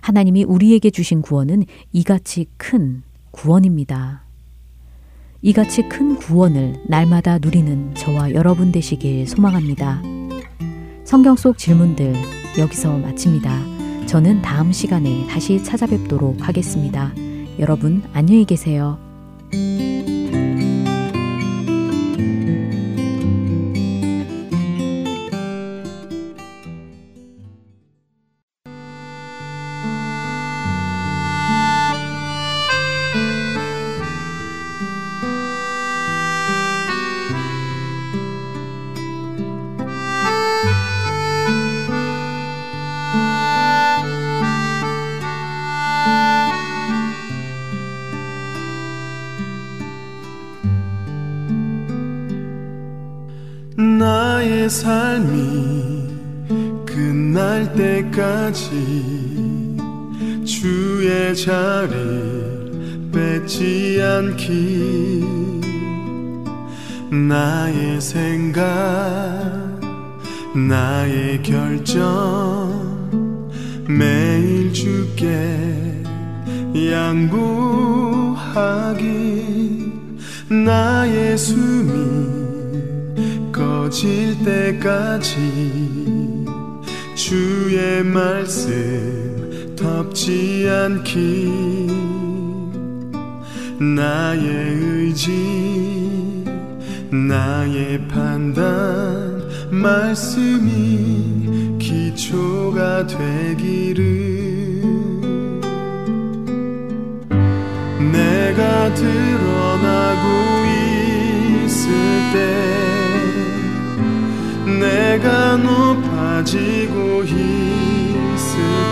하나님이 우리에게 주신 구원은 이같이 큰 구원입니다. 이같이 큰 구원을 날마다 누리는 저와 여러분 되시길 소망합니다. 성경 속 질문들 여기서 마칩니다. 저는 다음 시간에 다시 찾아뵙도록 하겠습니다. 여러분 안녕히 계세요. 때까지 주의 자리 뺏지 않기. 나의 생각 나의 결정 매일 주께 양보하기. 나의 숨이 꺼질 때까지 주의 말씀 덮지 않기. 나의 의지 나의 판단 말씀이 기초가 되기를. 내가 드러나고 있을 때 내가 높아지고 있을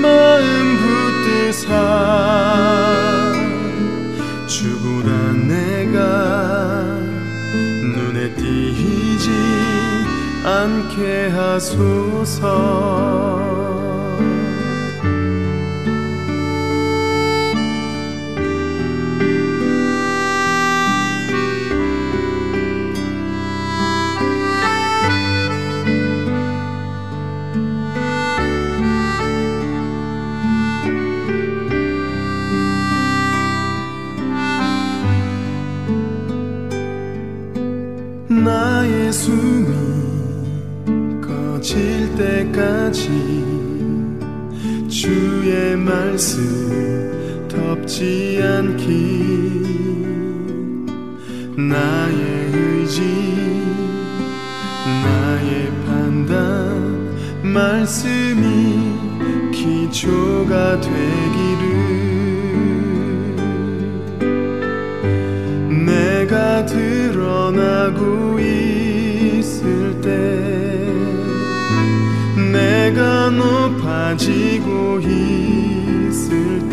마음 붙드사 주보다 내가 눈에 띄지 않게 하소서 말씀 덮지 않기 나의 의지 나의 판단 말씀이 기초가 되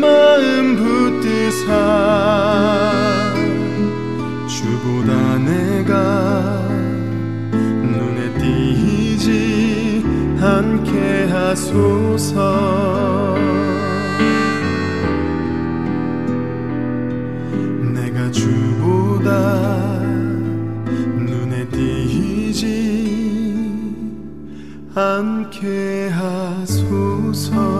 마음 붙드사 주보다 내가 눈에 띄지 않게 하소서. 내가 주보다 눈에 띄지 않게 하소서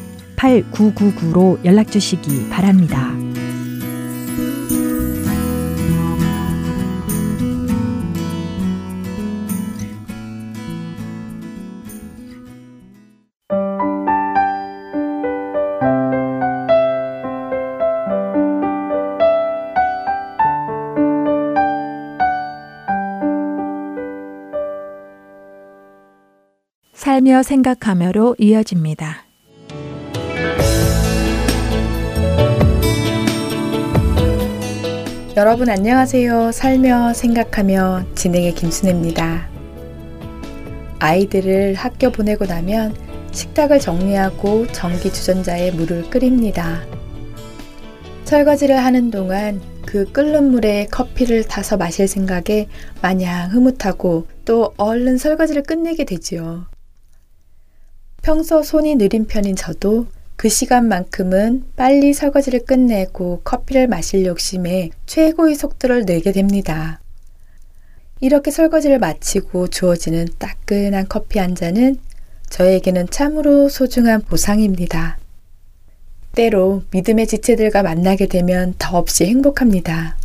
8999로 연락 주시기 바랍니다. 살며 생각하며로 이어집니다. 여러분 안녕하세요. 살며 생각하며 진행의 김순혜입니다. 아이들을 학교 보내고 나면 식탁을 정리하고 전기 주전자에 물을 끓입니다. 설거지를 하는 동안 그 끓는 물에 커피를 타서 마실 생각에 마냥 흐뭇하고 또 얼른 설거지를 끝내게 되지요. 평소 손이 느린 편인 저도 그 시간만큼은 빨리 설거지를 끝내고 커피를 마실 욕심에 최고의 속도를 내게 됩니다. 이렇게 설거지를 마치고 주어지는 따끈한 커피 한 잔은 저에게는 참으로 소중한 보상입니다. 때로 믿음의 지체들과 만나게 되면 더없이 행복합니다.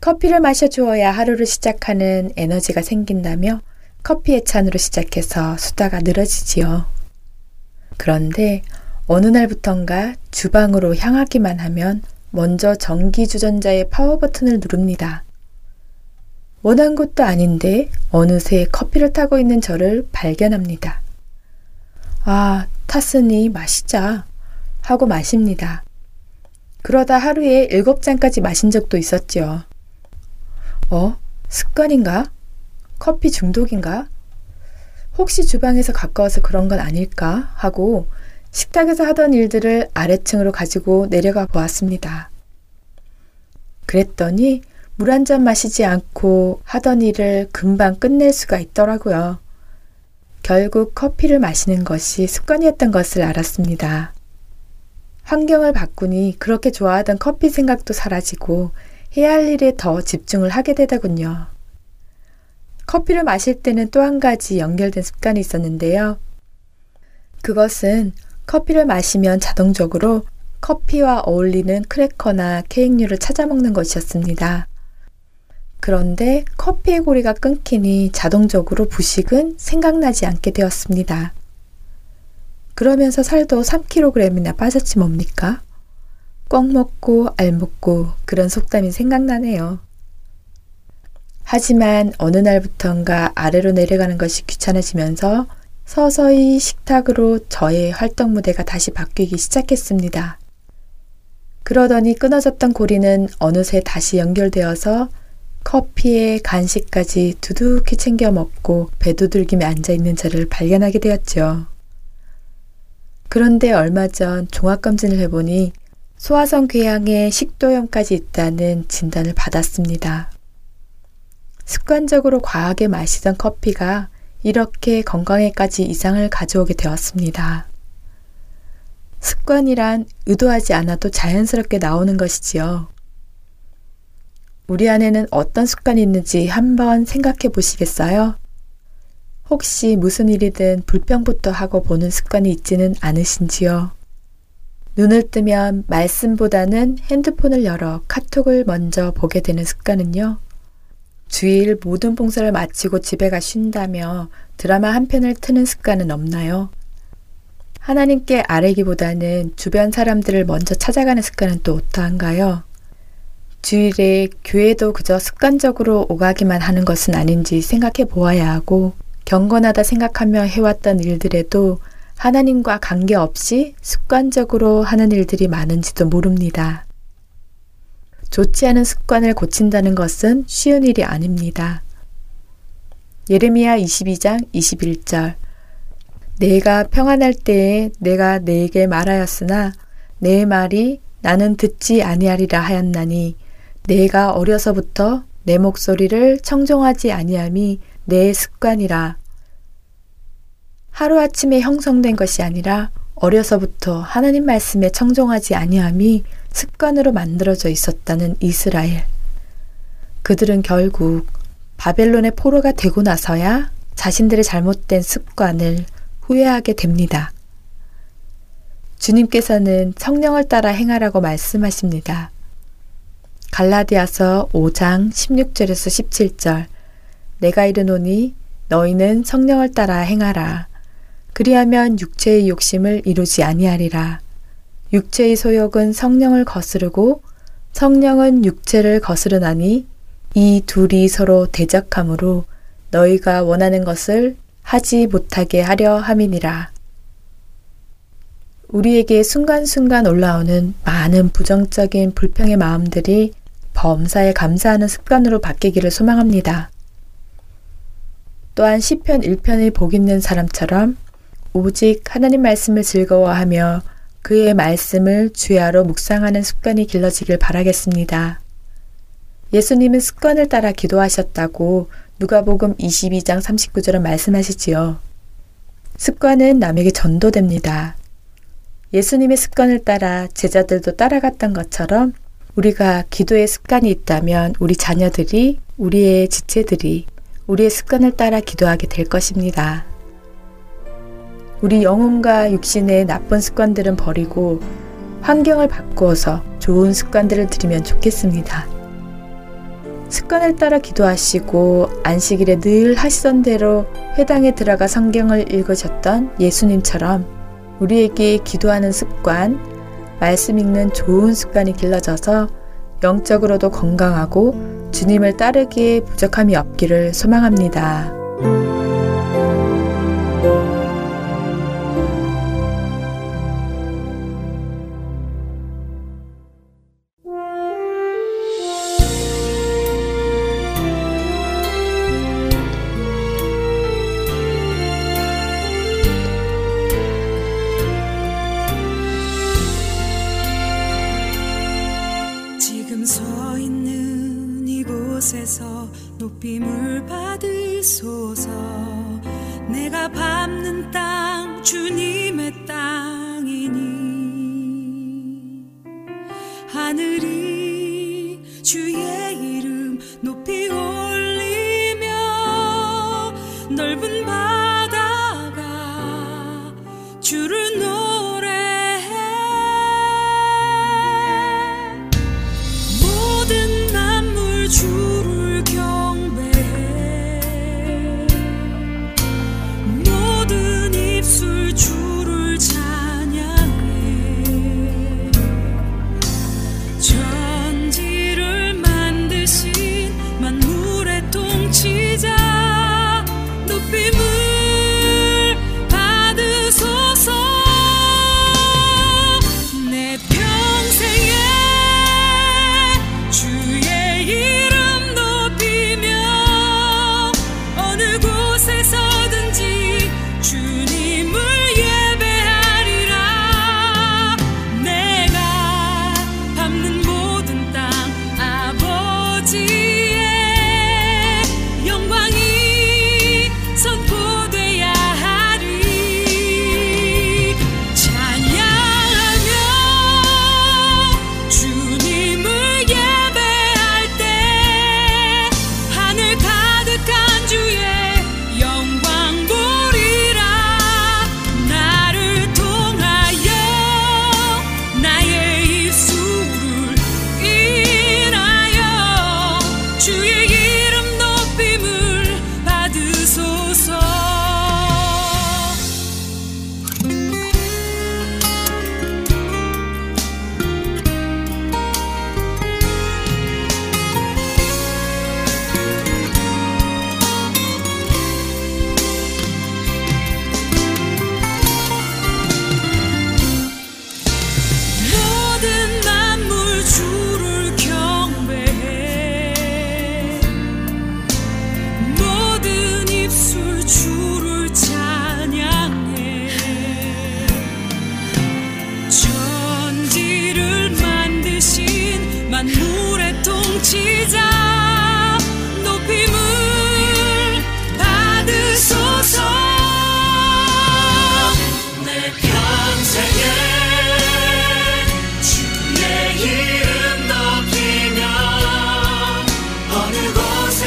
커피를 마셔 주어야 하루를 시작하는 에너지가 생긴다며 커피의 찬으로 시작해서 수다가 늘어지지요. 그런데 어느 날부턴가 주방으로 향하기만 하면 먼저 전기 주전자의 파워 버튼을 누릅니다. 원한 것도 아닌데 어느새 커피를 타고 있는 저를 발견합니다. 아, 탔으니 마시자 하고 마십니다. 그러다 하루에 일곱 잔까지 마신 적도 있었죠. 어? 습관인가? 커피 중독인가? 혹시 주방에서 가까워서 그런 건 아닐까? 하고 식탁에서 하던 일들을 아래층으로 가지고 내려가 보았습니다. 그랬더니 물 한 잔 마시지 않고 하던 일을 금방 끝낼 수가 있더라고요. 결국 커피를 마시는 것이 습관이었던 것을 알았습니다. 환경을 바꾸니 그렇게 좋아하던 커피 생각도 사라지고 해야 할 일에 더 집중을 하게 되더군요. 커피를 마실 때는 또 한 가지 연결된 습관이 있었는데요. 그것은 커피를 마시면 자동적으로 커피와 어울리는 크래커나 케이크류를 찾아 먹는 것이었습니다. 그런데 커피의 고리가 끊기니 자동적으로 부식은 생각나지 않게 되었습니다. 그러면서 살도 3kg이나 빠졌지 뭡니까? 꽉 먹고 알 먹고 그런 속담이 생각나네요. 하지만 어느 날부턴가 아래로 내려가는 것이 귀찮아지면서 서서히 식탁으로 저의 활동 무대가 다시 바뀌기 시작했습니다. 그러더니 끊어졌던 고리는 어느새 다시 연결되어서 커피에 간식까지 두둑히 챙겨 먹고 배두들김에 앉아 있는 저를 발견하게 되었죠. 그런데 얼마 전 종합검진을 해보니 소화성 궤양에 식도염까지 있다는 진단을 받았습니다. 습관적으로 과하게 마시던 커피가 이렇게 건강에까지 이상을 가져오게 되었습니다. 습관이란 의도하지 않아도 자연스럽게 나오는 것이지요. 우리 안에는 어떤 습관이 있는지 한번 생각해 보시겠어요? 혹시 무슨 일이든 불평부터 하고 보는 습관이 있지는 않으신지요? 눈을 뜨면 말씀보다는 핸드폰을 열어 카톡을 먼저 보게 되는 습관은요? 주일 모든 봉사를 마치고 집에 가 쉰다며 드라마 한 편을 트는 습관은 없나요? 하나님께 아뢰기보다는 주변 사람들을 먼저 찾아가는 습관은 또 어떠한가요? 주일에 교회도 그저 습관적으로 오가기만 하는 것은 아닌지 생각해 보아야 하고 경건하다 생각하며 해왔던 일들에도 하나님과 관계없이 습관적으로 하는 일들이 많은지도 모릅니다. 좋지 않은 습관을 고친다는 것은 쉬운 일이 아닙니다. 예레미야 22장 21절 내가 평안할 때에 내가 내게 말하였으나 내 말이 나는 듣지 아니하리라 하였나니 내가 어려서부터 내 목소리를 청종하지 아니함이 내 습관이라 하루아침에 형성된 것이 아니라 어려서부터 하나님 말씀에 청종하지 아니함이 습관으로 만들어져 있었다는 이스라엘. 그들은 결국 바벨론의 포로가 되고 나서야 자신들의 잘못된 습관을 후회하게 됩니다. 주님께서는 성령을 따라 행하라고 말씀하십니다. 갈라디아서 5장 16절에서 17절 내가 이르노니 너희는 성령을 따라 행하라. 그리하면 육체의 욕심을 이루지 아니하리라. 육체의 소욕은 성령을 거스르고 성령은 육체를 거스르나니 이 둘이 서로 대적하므로 너희가 원하는 것을 하지 못하게 하려 함이니라. 우리에게 순간순간 올라오는 많은 부정적인 불평의 마음들이 범사에 감사하는 습관으로 바뀌기를 소망합니다. 또한 시편 1편의 복 있는 사람처럼 오직 하나님 말씀을 즐거워하며 그의 말씀을 주야로 묵상하는 습관이 길러지길 바라겠습니다. 예수님은 습관을 따라 기도하셨다고 누가복음 22장 39절은 말씀하시지요. 습관은 남에게 전도됩니다. 예수님의 습관을 따라 제자들도 따라갔던 것처럼 우리가 기도의 습관이 있다면 우리 자녀들이, 우리의 지체들이 우리의 습관을 따라 기도하게 될 것입니다. 우리 영혼과 육신의 나쁜 습관들은 버리고 환경을 바꾸어서 좋은 습관들을 들이면 좋겠습니다. 습관을 따라 기도하시고 안식일에 늘 하시던 대로 회당에 들어가 성경을 읽으셨던 예수님처럼 우리에게 기도하는 습관, 말씀 읽는 좋은 습관이 길러져서 영적으로도 건강하고 주님을 따르기에 부족함이 없기를 소망합니다.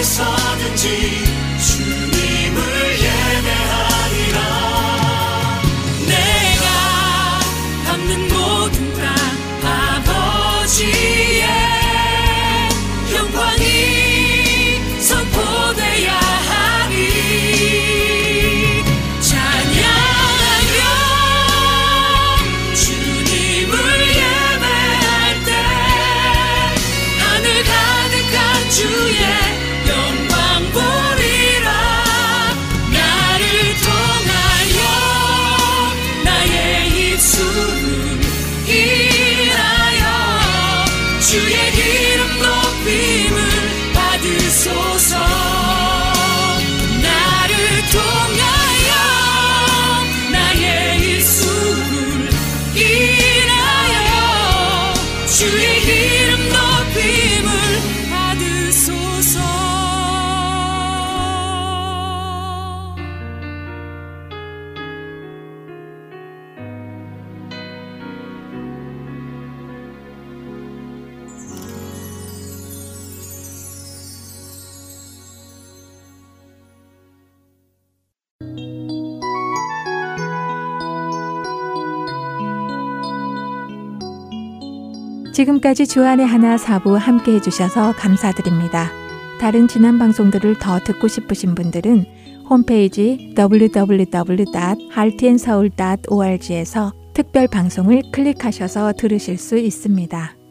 영광 보리 지금까지 주안의 하나 사부 함께 해주셔서 감사드립니다. 다른 지난 방송들을 더 듣고 싶으신 분들은 홈페이지 www.heartandseoul.org에서 특별 방송을 클릭하셔서 들으실 수 있습니다.